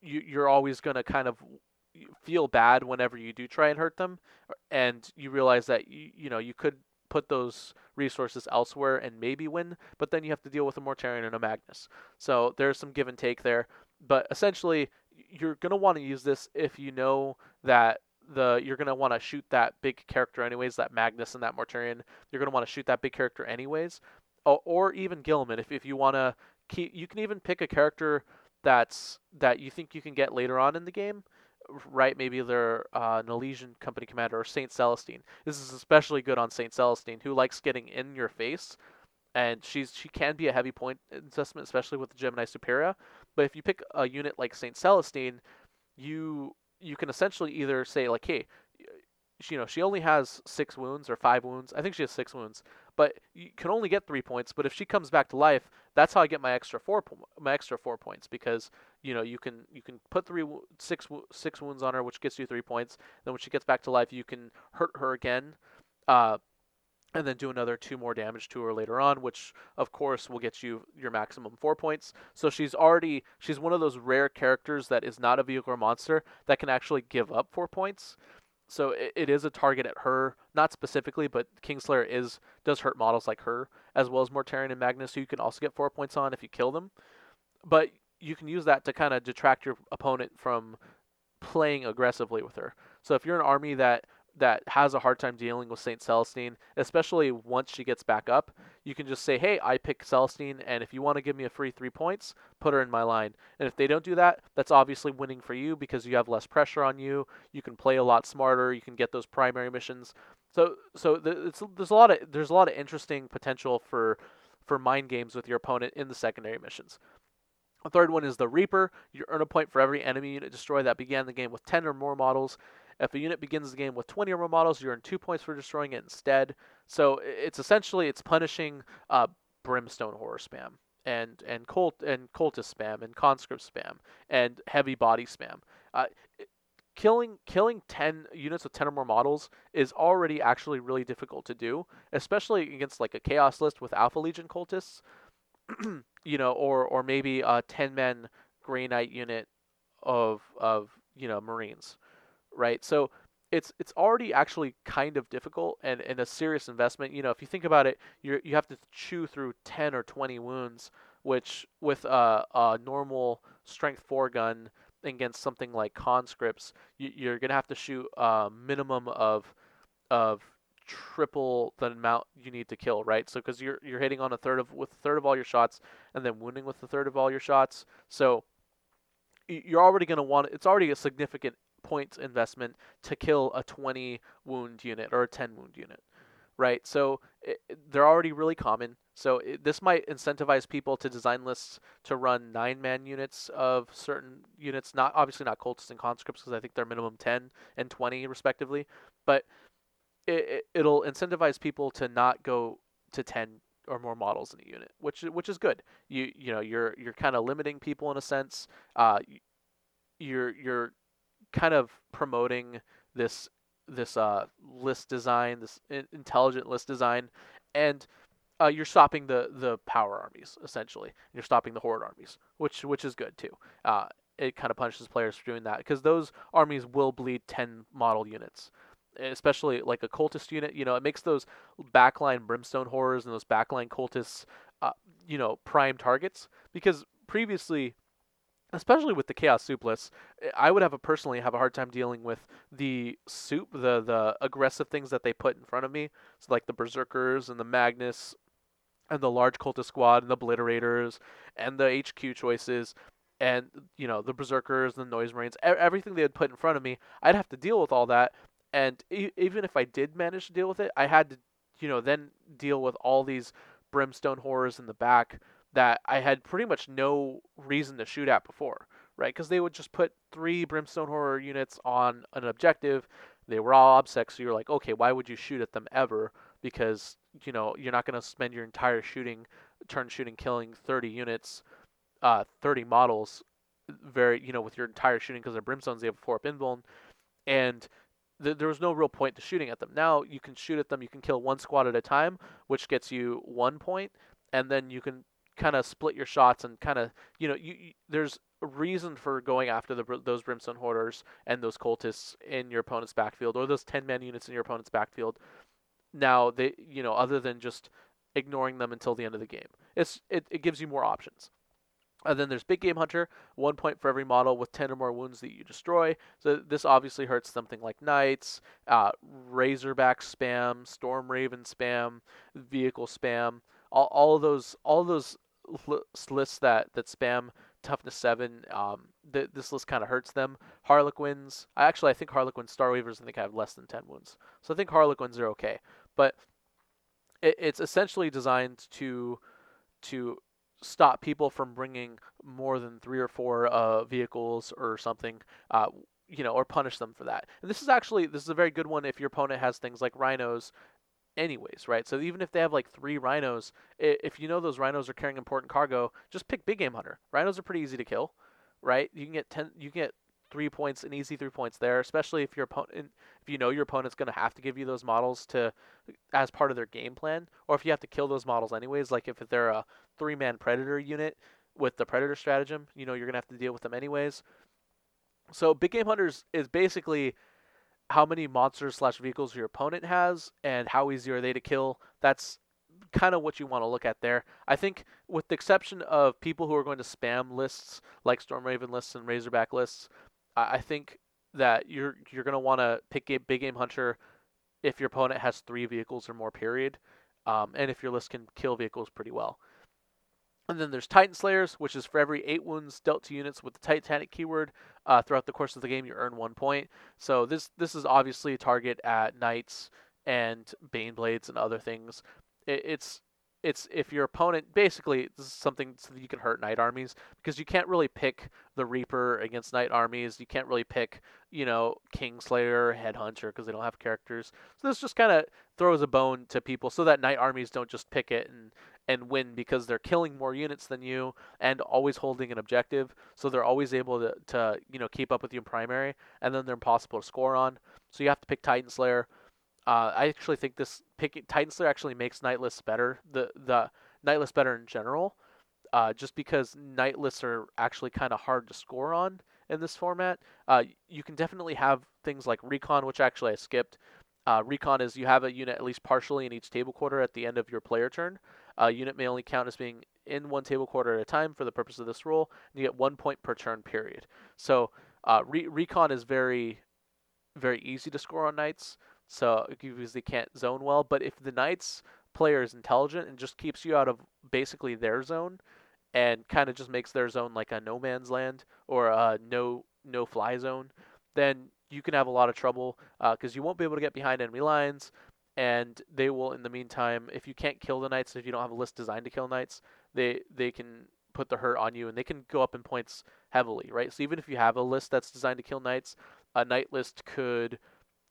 you, you're always going to kind of feel bad whenever you do try and hurt them, and you realize that you, you know you could put those resources elsewhere and maybe win, but then you have to deal with a Mortarion and a Magnus. So there's some give and take there. But essentially, you're going to want to use this if you know that the you're to want to shoot that big character anyways, that Magnus and that Mortarion. You're to want to shoot that big character anyways. Or, or even Guilliman if, if you want to keep you can even pick a character that's that you think you can get later on in the game right? Maybe they're uh, an Elysian company commander or Saint Celestine. This is especially good on Saint Celestine, who likes getting in your face, and she's she can be a heavy point investment, especially with the Geminae Superia. But if you pick a unit like Saint Celestine, you you can essentially either say like, hey, you know, she only has six wounds or five wounds. I think she has six wounds, but you can only get three points. But if she comes back to life, that's how I get my extra four my extra four points because you know you can you can put three six six wounds on her, which gets you three points. Then when she gets back to life, you can hurt her again. Uh, and then do another two more damage to her later on, which of course will get you your maximum four points. So she's already she's one of those rare characters that is not a vehicle or monster that can actually give up four points so it, it is a target at her, not specifically, but Kingslayer is does hurt models like her as well as Mortarion and Magnus, who you can also get four points on if you kill them. But you can use that to kind of detract your opponent from playing aggressively with her. So if you're an army that that has a hard time dealing with Saint Celestine, especially once she gets back up, you can just say, "Hey, I pick Celestine, and if you want to give me a free three points, put her in my line." And if they don't do that, that's obviously winning for you because you have less pressure on you. You can play a lot smarter. You can get those primary missions. So, so there's a lot of there's a lot of interesting potential for for mind games with your opponent in the secondary missions. The third one is the Reaper. You earn a point for every enemy unit destroyed that began the game with 10 or more models. If a unit begins the game with 20 or more models, you earn two points for destroying it instead. So it's essentially it's punishing uh, brimstone horror spam and and cult and cultist spam and conscript spam and heavy body spam. Uh, killing killing 10 units with 10 or more models is already actually really difficult to do, especially against like a chaos list with Alpha Legion cultists, you know, or or maybe a 10 men Grey Knight unit of of you know Marines right? So it's it's already actually kind of difficult and, and a serious investment. You know, if you think about it, you you have to chew through 10 or 20 wounds, which with a, a normal strength 4 gun against something like conscripts, you, are to have to shoot a minimum of of triple the amount you need to kill, right? So because you're you're hitting on a third of with a third of all your shots and then wounding with a third of all your shots. So you're already going to want it's already a significant points investment to kill a 20 wound unit or a 10 wound unit, right? So it, they're already really common. So it, this might incentivize people to design lists to run nine man units of certain units, not obviously not cultists and conscripts because I think they're minimum 10 and 20 respectively, but it, it'll incentivize people to not go to 10 or more models in a unit, which which is good. You you know you're you're kind of limiting people in a sense. Uh, you're you're kind of promoting this this uh, list design, this intelligent list design, and uh, you're stopping the the power armies essentially. You're stopping the horde armies, which which is good too. Uh, it kind of punishes players for doing that because those armies will bleed 10 model units especially like a cultist unit you know it makes those backline brimstone horrors and those backline cultists uh, you know prime targets because previously especially with the chaos soup list, eh, I would have a personally have a hard time dealing with the soup, the the aggressive things that they put in front of me. So like the berserkers and the Magnus and the large cultist squad and the obliterators and the HQ choices and you know the berserkers and the noise marines everything they had put in front of me i'd have to deal with all that and even if i did manage to deal with it i had to you know then deal with all these brimstone horrors in the back that I had pretty much no reason to shoot at before, right? Because they would just put three Brimstone Horror units on an objective. They were all obsec, so you're like, okay, why would you shoot at them ever? Because you know you're not going to spend your entire shooting turn shooting killing 30 units, uh, 30 models, very you know with your entire shooting because they're Brimstones. They have four up invuln, and th- there was no real point to shooting at them. Now you can shoot at them. You can kill one squad at a time, which gets you one point, and then you can kind of split your shots and kind of you know you, you, there's a reason for going after the those brimstone horrors and those cultists in your opponent's backfield or those 10 man units in your opponent's backfield now they you know other than just ignoring them until the end of the game. It's it, it gives you more options. And then there's Big Game Hunter, one point for every model with 10 or more wounds that you destroy. So this obviously hurts something like Knights, uh, Razorback spam, Storm Raven spam, Vehicle spam, all, all those all those lists that, that spam toughness 7, um, th- this list kind of hurts them. Harlequins, I actually I think Harlequins, Star Weavers, I think have less than 10 wounds. So I think Harlequins are okay. But it, it's essentially designed to to stop people from bringing more than three or four uh, vehicles or something, uh, you know, or punish them for that. And this is actually this is a very good one if your opponent has things like rhinos, anyways, right? So even if they have like three rhinos, if you know those rhinos are carrying important cargo, just pick big game hunter. Rhinos are pretty easy to kill, right? You can get ten, you can get three points, an easy three points there, especially if your opponent, if you know your opponent's going to have to give you those models to, as part of their game plan, or if you have to kill those models anyways, like if they're a three-man predator unit with the predator stratagem, you know you're going to have to deal with them anyways. So big game hunters is basically how many monsters slash vehicles your opponent has and how easy are they to kill. That's kind of what you want to look at there. I think, with the exception of people who are going to spam lists like Stormraven lists and Razorback lists, I think that you're you're going to want to pick a big game hunter if your opponent has three vehicles or more. Period, um, and if your list can kill vehicles pretty well. And then there's Titan Slayers, which is for every eight wounds dealt to units with the Titanic keyword uh, throughout the course of the game, you earn one point. So this this is obviously a target at Knights and Bane Blades and other things. It, it's it's if your opponent basically this is something so that you can hurt knight armies because you can't really pick the reaper against knight armies you can't really pick you know kingslayer headhunter because they don't have characters so this just kind of throws a bone to people so that knight armies don't just pick it and and win because they're killing more units than you and always holding an objective so they're always able to, to you know keep up with you in primary and then they're impossible to score on so you have to pick titan slayer uh, I actually think this picking Titan Slayer actually makes Knight lists better. The the Knight lists better in general, uh, just because Knight lists are actually kind of hard to score on in this format. Uh, you can definitely have things like recon, which actually I skipped. Uh, recon is you have a unit at least partially in each table quarter at the end of your player turn. A unit may only count as being in one table quarter at a time for the purpose of this rule. And you get one point per turn period. So uh, re- recon is very, very easy to score on knights so because they can't zone well. But if the Knights player is intelligent and just keeps you out of basically their zone, and kind of just makes their zone like a no man's land or a no no fly zone, then you can have a lot of trouble because uh, you won't be able to get behind enemy lines, and they will in the meantime if you can't kill the knights if you don't have a list designed to kill knights, they they can put the hurt on you and they can go up in points heavily, right? So even if you have a list that's designed to kill knights, a knight list could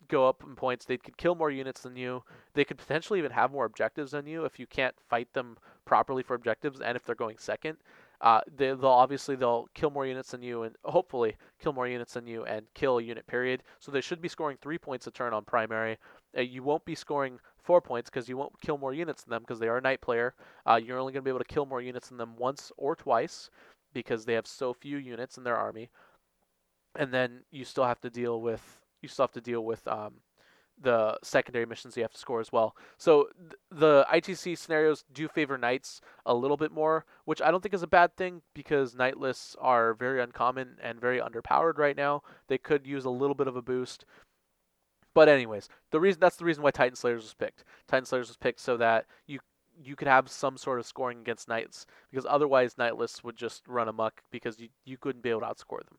go up in points. They could kill more units than you. They could potentially even have more objectives than you if you can't fight them properly for objectives, and if they're going second. Uh, they, will obviously they'll kill more units than you, and hopefully kill more units than you, and kill a unit. Period. So they should be scoring three points a turn on primary. Uh, you won't be scoring four points because you won't kill more units than them because they are a knight player. Uh, you're only going to be able to kill more units than them once or twice because they have so few units in their army. And then you still have to deal with you still have to deal with um, the secondary missions you have to score as well. So th- the ITC scenarios do favor knights a little bit more, which I don't think is a bad thing because knight lists are very uncommon and very underpowered right now. They could use a little bit of a boost. But anyways, the reason that's the reason why Titan Slayers was picked. Titan Slayers was picked so that you you could have some sort of scoring against knights because otherwise knight lists would just run amok because you you couldn't be able to outscore them.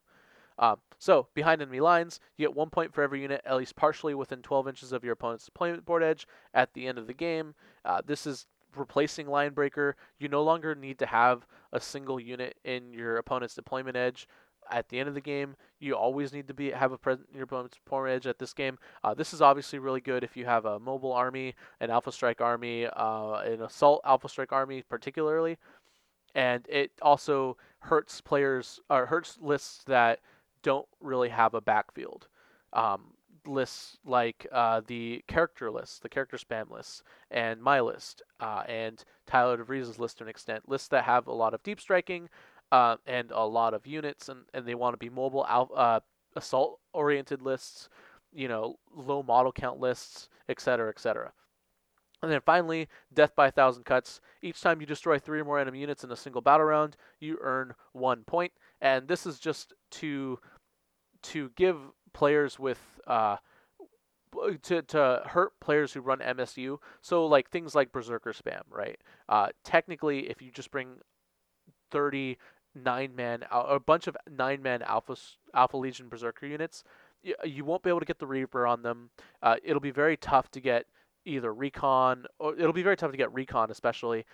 Um, so, behind enemy lines, you get one point for every unit at least partially within 12 inches of your opponent's deployment board edge at the end of the game. Uh, this is replacing line breaker. You no longer need to have a single unit in your opponent's deployment edge at the end of the game. You always need to be have a present in your opponent's deployment edge at this game. Uh, this is obviously really good if you have a mobile army, an Alpha Strike army, uh, an assault Alpha Strike army, particularly. And it also hurts players or hurts lists that don't really have a backfield. Um, lists like uh, the character list, the character spam lists, and my list, uh, and Tyler DeVries's list to an extent. Lists that have a lot of deep striking uh, and a lot of units, and, and they want to be mobile uh, assault oriented lists, you know, low model count lists, etc., etc. And then finally, Death by a Thousand Cuts. Each time you destroy three or more enemy units in a single battle round, you earn one point. And this is just to to give players with uh, to to hurt players who run MSU. So like things like Berserker spam, right? Uh, technically, if you just bring thirty nine man a bunch of nine man alpha alpha legion berserker units you, you won't be able to get the reaper on them uh, it'll be very tough to get either recon or it'll be very tough to get recon especially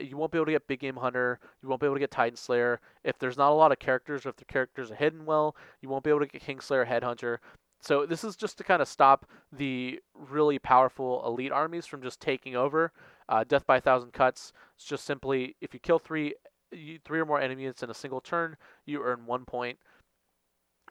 you won't be able to get big game hunter you won't be able to get titan slayer. If there's not a lot of characters or if the characters are hidden well you won't be able to get kingslayer headhunter. So this is just to kind of stop the really powerful elite armies from just taking over. Uh, death by a thousand cuts it's just simply if you kill three three or more enemies in a single turn, you earn one point.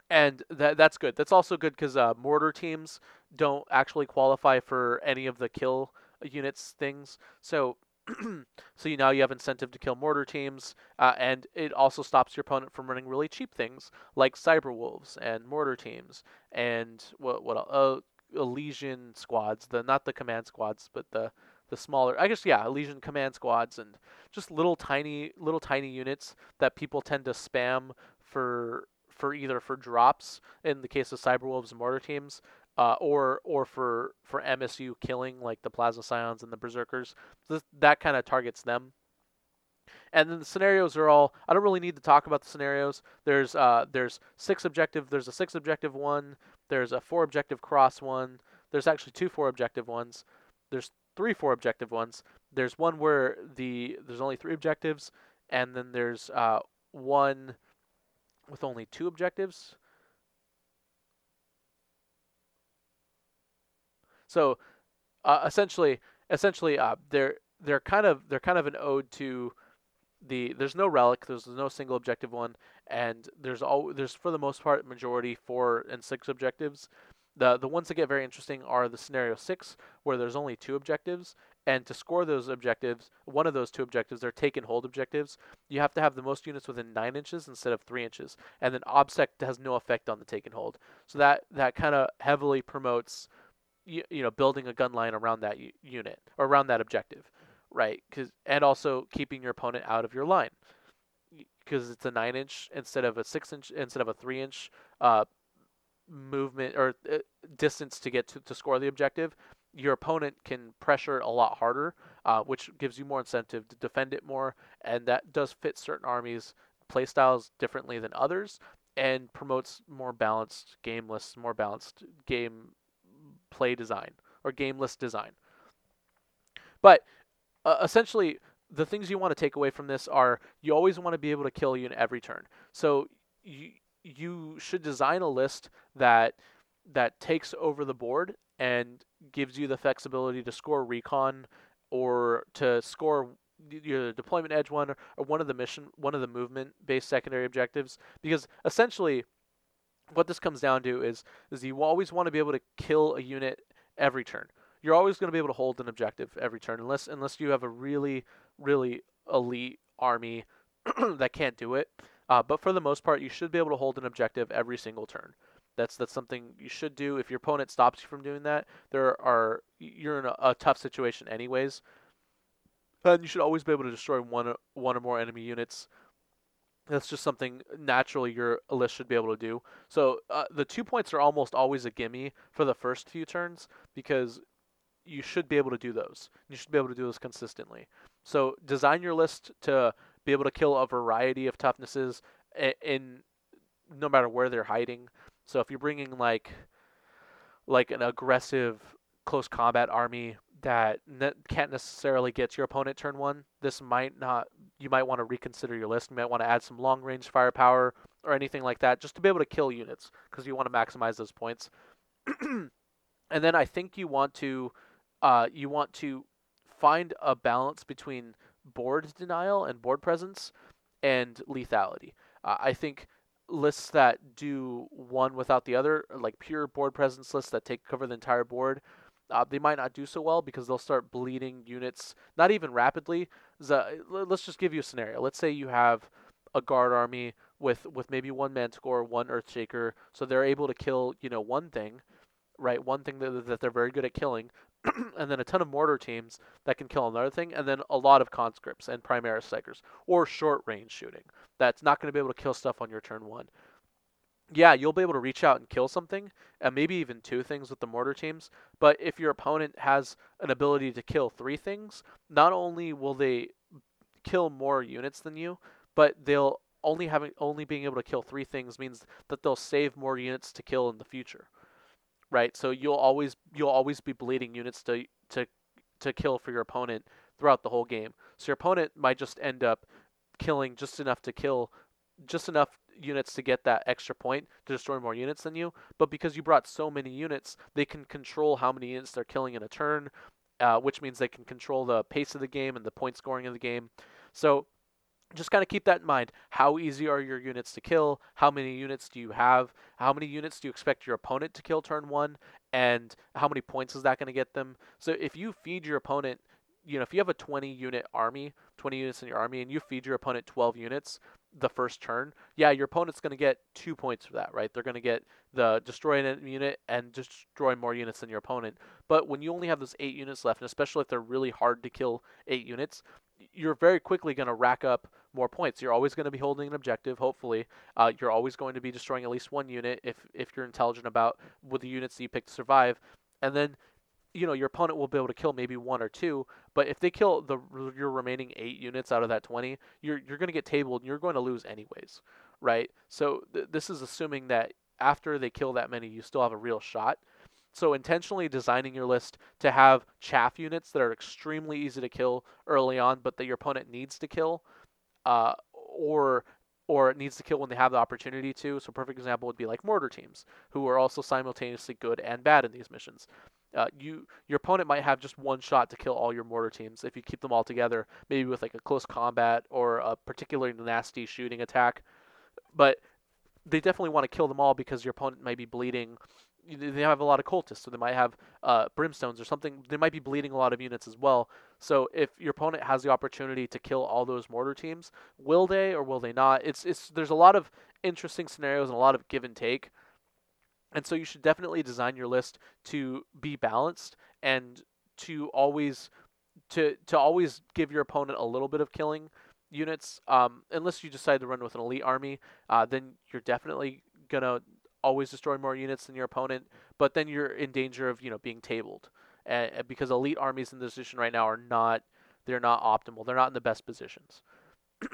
And that that's good. That's also good because uh, mortar teams don't actually qualify for any of the kill units things. So so you now you have incentive to kill mortar teams, uh, and it also stops your opponent from running really cheap things like cyber wolves and mortar teams and what what uh, Elysian squads. The not the command squads, but the the smaller I guess yeah, Elysian command squads and just little tiny little tiny units that people tend to spam for for either for drops in the case of Cyberwolves and Mortar teams, uh, or or for for MSU killing like the Plasma Scions and the Berserkers. This, that kind of targets them. And then the scenarios are all. I don't really need to talk about the scenarios. There's uh there's six objective. There's a six objective one. There's a four objective cross one. There's actually two four objective ones. There's three four objective ones. There's one where the there's only three objectives, and then there's uh, one with only two objectives. So uh, essentially, essentially, uh, they're they're kind of they're kind of an ode to the there's no relic, there's no single objective one, and there's all there's for the most part majority four and six objectives, the the ones that get very interesting are the scenario six, where there's only two objectives, and to score those objectives, one of those two objectives, they're take and hold objectives. You have to have the most units within nine inches instead of three inches, and then obsec has no effect on the take and hold. So that that kind of heavily promotes, you, you know, building a gun line around that u- unit or around that objective, right? Cause, and also keeping your opponent out of your line because it's a nine inch instead of a six inch instead of a three inch uh, movement or uh, distance to get to, to score the objective, your opponent can pressure a lot harder, uh, which gives you more incentive to defend it more, and that does fit certain armies' playstyles differently than others, and promotes more balanced game lists, more balanced game play design or game list design. But uh, essentially, the things you want to take away from this are you always want to be able to kill you in every turn. So you you should design a list that that takes over the board and gives you the flexibility to score recon or to score your deployment edge one or one of the mission one of the movement based secondary objectives. Because essentially what this comes down to is is you always want to be able to kill a unit every turn. You're always going to be able to hold an objective every turn unless unless you have a really really elite army that can't do it. Uh, but for the most part, you should be able to hold an objective every single turn. That's that's something you should do. If your opponent stops you from doing that, there are you're in a, a tough situation anyways. And you should always be able to destroy one one or more enemy units. That's just something naturally your list should be able to do. So uh, the two points are almost always a gimme for the first few turns because you should be able to do those. You should be able to do those consistently. So design your list to be able to kill a variety of toughnesses in, in no matter where they're hiding. So if you're bringing like like an aggressive close combat army that ne- can't necessarily get your opponent turn one, this might not. You might want to reconsider your list. You might want to add some long range firepower or anything like that, just to be able to kill units because you want to maximize those points. and then I think you want to uh, you want to find a balance between board denial and board presence and lethality. Uh, I think lists that do one without the other, like pure board presence lists that take cover the entire board, uh, they might not do so well because they'll start bleeding units, not even rapidly. The, let's just give you a scenario. Let's say you have a guard army with with maybe one manticore, one earthshaker, so they're able to kill you know one thing, right? One thing that, that they're very good at killing, and then a ton of mortar teams that can kill another thing, and then a lot of conscripts and primaris strikers or short range shooting that's not going to be able to kill stuff on your turn one. Yeah, you'll be able to reach out and kill something, and maybe even two things with the mortar teams. But if your opponent has an ability to kill three things, not only will they kill more units than you, but they'll only having only being able to kill three things means that they'll save more units to kill in the future right? So you'll always you'll always be bleeding units to to to kill for your opponent throughout the whole game. So your opponent might just end up killing just enough to kill just enough units to get that extra point to destroy more units than you. But because you brought so many units, they can control how many units they're killing in a turn, uh, which means they can control the pace of the game and the point scoring of the game. So just kind of keep that in mind. How easy are your units to kill? How many units do you have? How many units do you expect your opponent to kill turn one? And how many points is that going to get them? So if you feed your opponent, you know, if you have a 20 unit army, 20 units in your army, and you feed your opponent 12 units the first turn, yeah, your opponent's going to get two points for that, right? They're going to get the destroy an unit and destroy more units than your opponent. But when you only have those eight units left, and especially if they're really hard to kill eight units, you're very quickly going to rack up more points. You're always going to be holding an objective. Hopefully, uh, you're always going to be destroying at least one unit if if you're intelligent about with the units that you pick to survive, and then. You know your opponent will be able to kill maybe one or two, but if they kill the your remaining eight units out of that twenty, you're you're going to get tabled and you're going to lose anyways, right? So th- this is assuming that after they kill that many, you still have a real shot. So intentionally designing your list to have chaff units that are extremely easy to kill early on, but that your opponent needs to kill, uh, or or it needs to kill when they have the opportunity to. So a perfect example would be like mortar teams, who are also simultaneously good and bad in these missions. Uh, you your opponent might have just one shot to kill all your mortar teams if you keep them all together, maybe with like a close combat or a particularly nasty shooting attack. But they definitely want to kill them all because your opponent might be bleeding they have a lot of cultists, so they might have uh, brimstones or something. They might be bleeding a lot of units as well. So if your opponent has the opportunity to kill all those mortar teams, will they or will they not? It's it's there's a lot of interesting scenarios and a lot of give and take. And so you should definitely design your list to be balanced and to always to to always give your opponent a little bit of killing units. Um, unless you decide to run with an elite army, uh, then you're definitely gonna always destroy more units than your opponent, but then you're in danger of you know being tabled, because elite armies in this position right now are not they're not optimal. They're not in the best positions.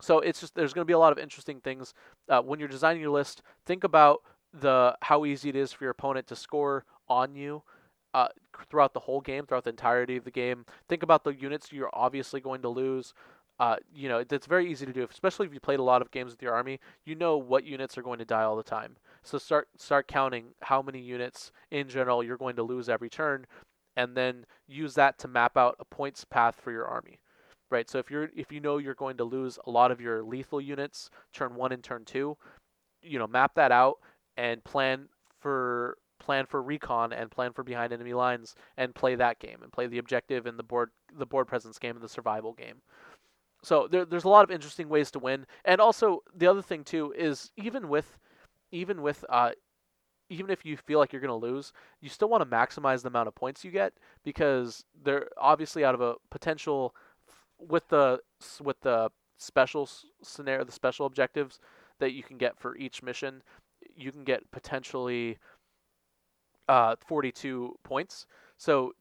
so it's just there's going to be a lot of interesting things uh, when you're designing your list. Think about the how easy it is for your opponent to score on you. Uh, throughout the whole game, throughout the entirety of the game. Think about the units you're obviously going to lose uh, you know, it's very easy to do, especially if you played a lot of games with your army. You know what units are going to die all the time. So start start counting how many units in general you're going to lose every turn, and then use that to map out a points path for your army. Right. So if you're if you know you're going to lose a lot of your lethal units turn one and turn two, you know, map that out and plan for plan for recon and plan for behind enemy lines and play that game and play the objective and the board the board presence game and the survival game. So there, there's a lot of interesting ways to win, and also the other thing too is even with, even with, uh, even if you feel like you're going to lose, you still want to maximize the amount of points you get because they're obviously out of a potential with the with the special scenario, the special objectives that you can get for each mission, you can get potentially uh, 42 points. So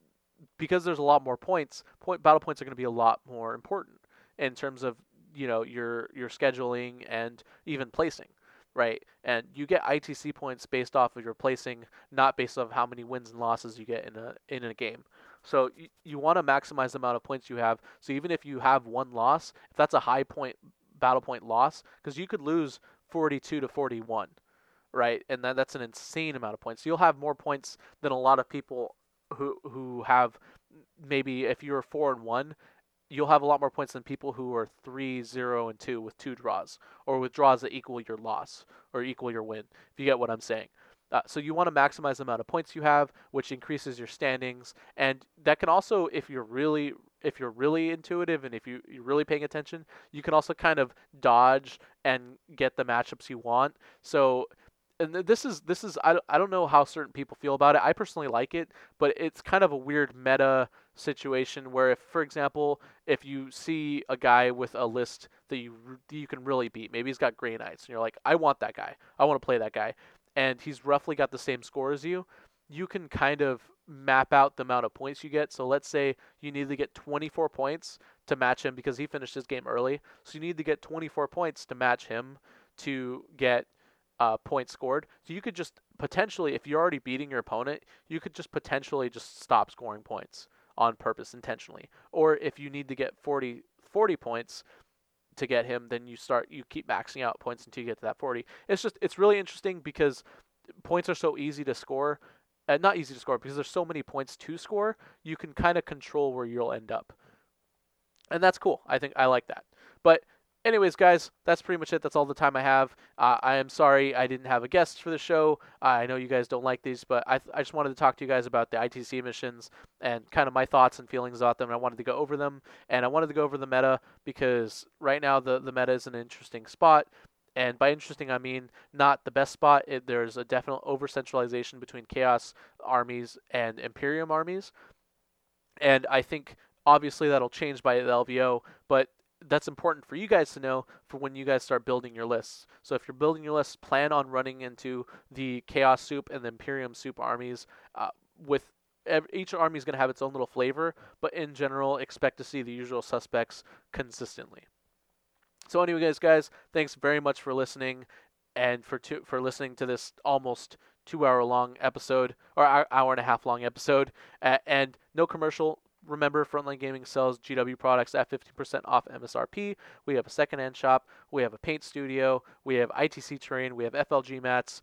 because there's a lot more points, point battle points are going to be a lot more important in terms of you know your your scheduling and even placing right? And you get itc points based off of your placing not based off how many wins and losses you get in a in a game. So you, you want to maximize the amount of points you have. So even if you have one loss if that's a high point battle point loss because you could lose 42 to 41 right? And that, that's an insane amount of points. So you'll have more points than a lot of people who who have maybe if you're 4 and 1 you'll have a lot more points than people who are 3 0 and 2 with two draws or with draws that equal your loss or equal your win if you get what i'm saying uh, so you want to maximize the amount of points you have which increases your standings and that can also if you're really if you're really intuitive and if you, you're really paying attention you can also kind of dodge and get the matchups you want so and this is this is I, I don't know how certain people feel about it. I personally like it, but it's kind of a weird meta situation where if for example, if you see a guy with a list that you you can really beat, maybe he's got Grey Knights and you're like, "I want that guy. I want to play that guy." And he's roughly got the same score as you. You can kind of map out the amount of points you get. So let's say you need to get 24 points to match him because he finished his game early. So you need to get 24 points to match him to get uh, points scored. So you could just potentially, if you're already beating your opponent, you could just potentially just stop scoring points on purpose intentionally. Or if you need to get 40, 40 points to get him, then you start you keep maxing out points until you get to that 40. It's just it's really interesting because points are so easy to score. Uh, not easy to score because there's so many points to score. You can kind of control where you'll end up, and that's cool. I think I like that. But anyways, guys, that's pretty much it. That's all the time I have. Uh, I am sorry I didn't have a guest for the show. Uh, I know you guys don't like these, but I, I just wanted to talk to you guys about the ITC missions and kind of my thoughts and feelings about them. I wanted to go over them, and I wanted to go over the meta because right now the, the meta is an interesting spot. And by interesting, I mean not the best spot. It, there's a definite over centralization between Chaos armies and Imperium armies. And I think obviously that'll change by the LVO, but that's important for you guys to know for when you guys start building your lists. So if you're building your lists, plan on running into the Chaos Soup and the Imperium Soup armies uh, with each army is going to have its own little flavor, but in general, expect to see the usual suspects consistently. So, anyway, guys, guys, thanks very much for listening, and for for listening to this almost two hour long episode or hour and a half long episode. Uh, and no commercial, Remember, Frontline Gaming sells GW products at 50% off MSRP. We have a secondhand shop. We have a paint studio. We have ITC terrain. We have FLG mats.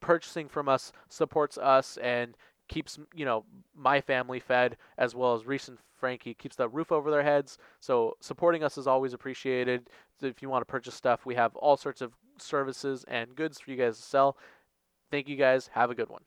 Purchasing from us supports us and keeps you know my family fed as well as Reece and Frankie keeps the roof over their heads. So supporting us is always appreciated. If you want to purchase stuff, we have all sorts of services and goods for you guys to sell. Thank you guys. Have a good one.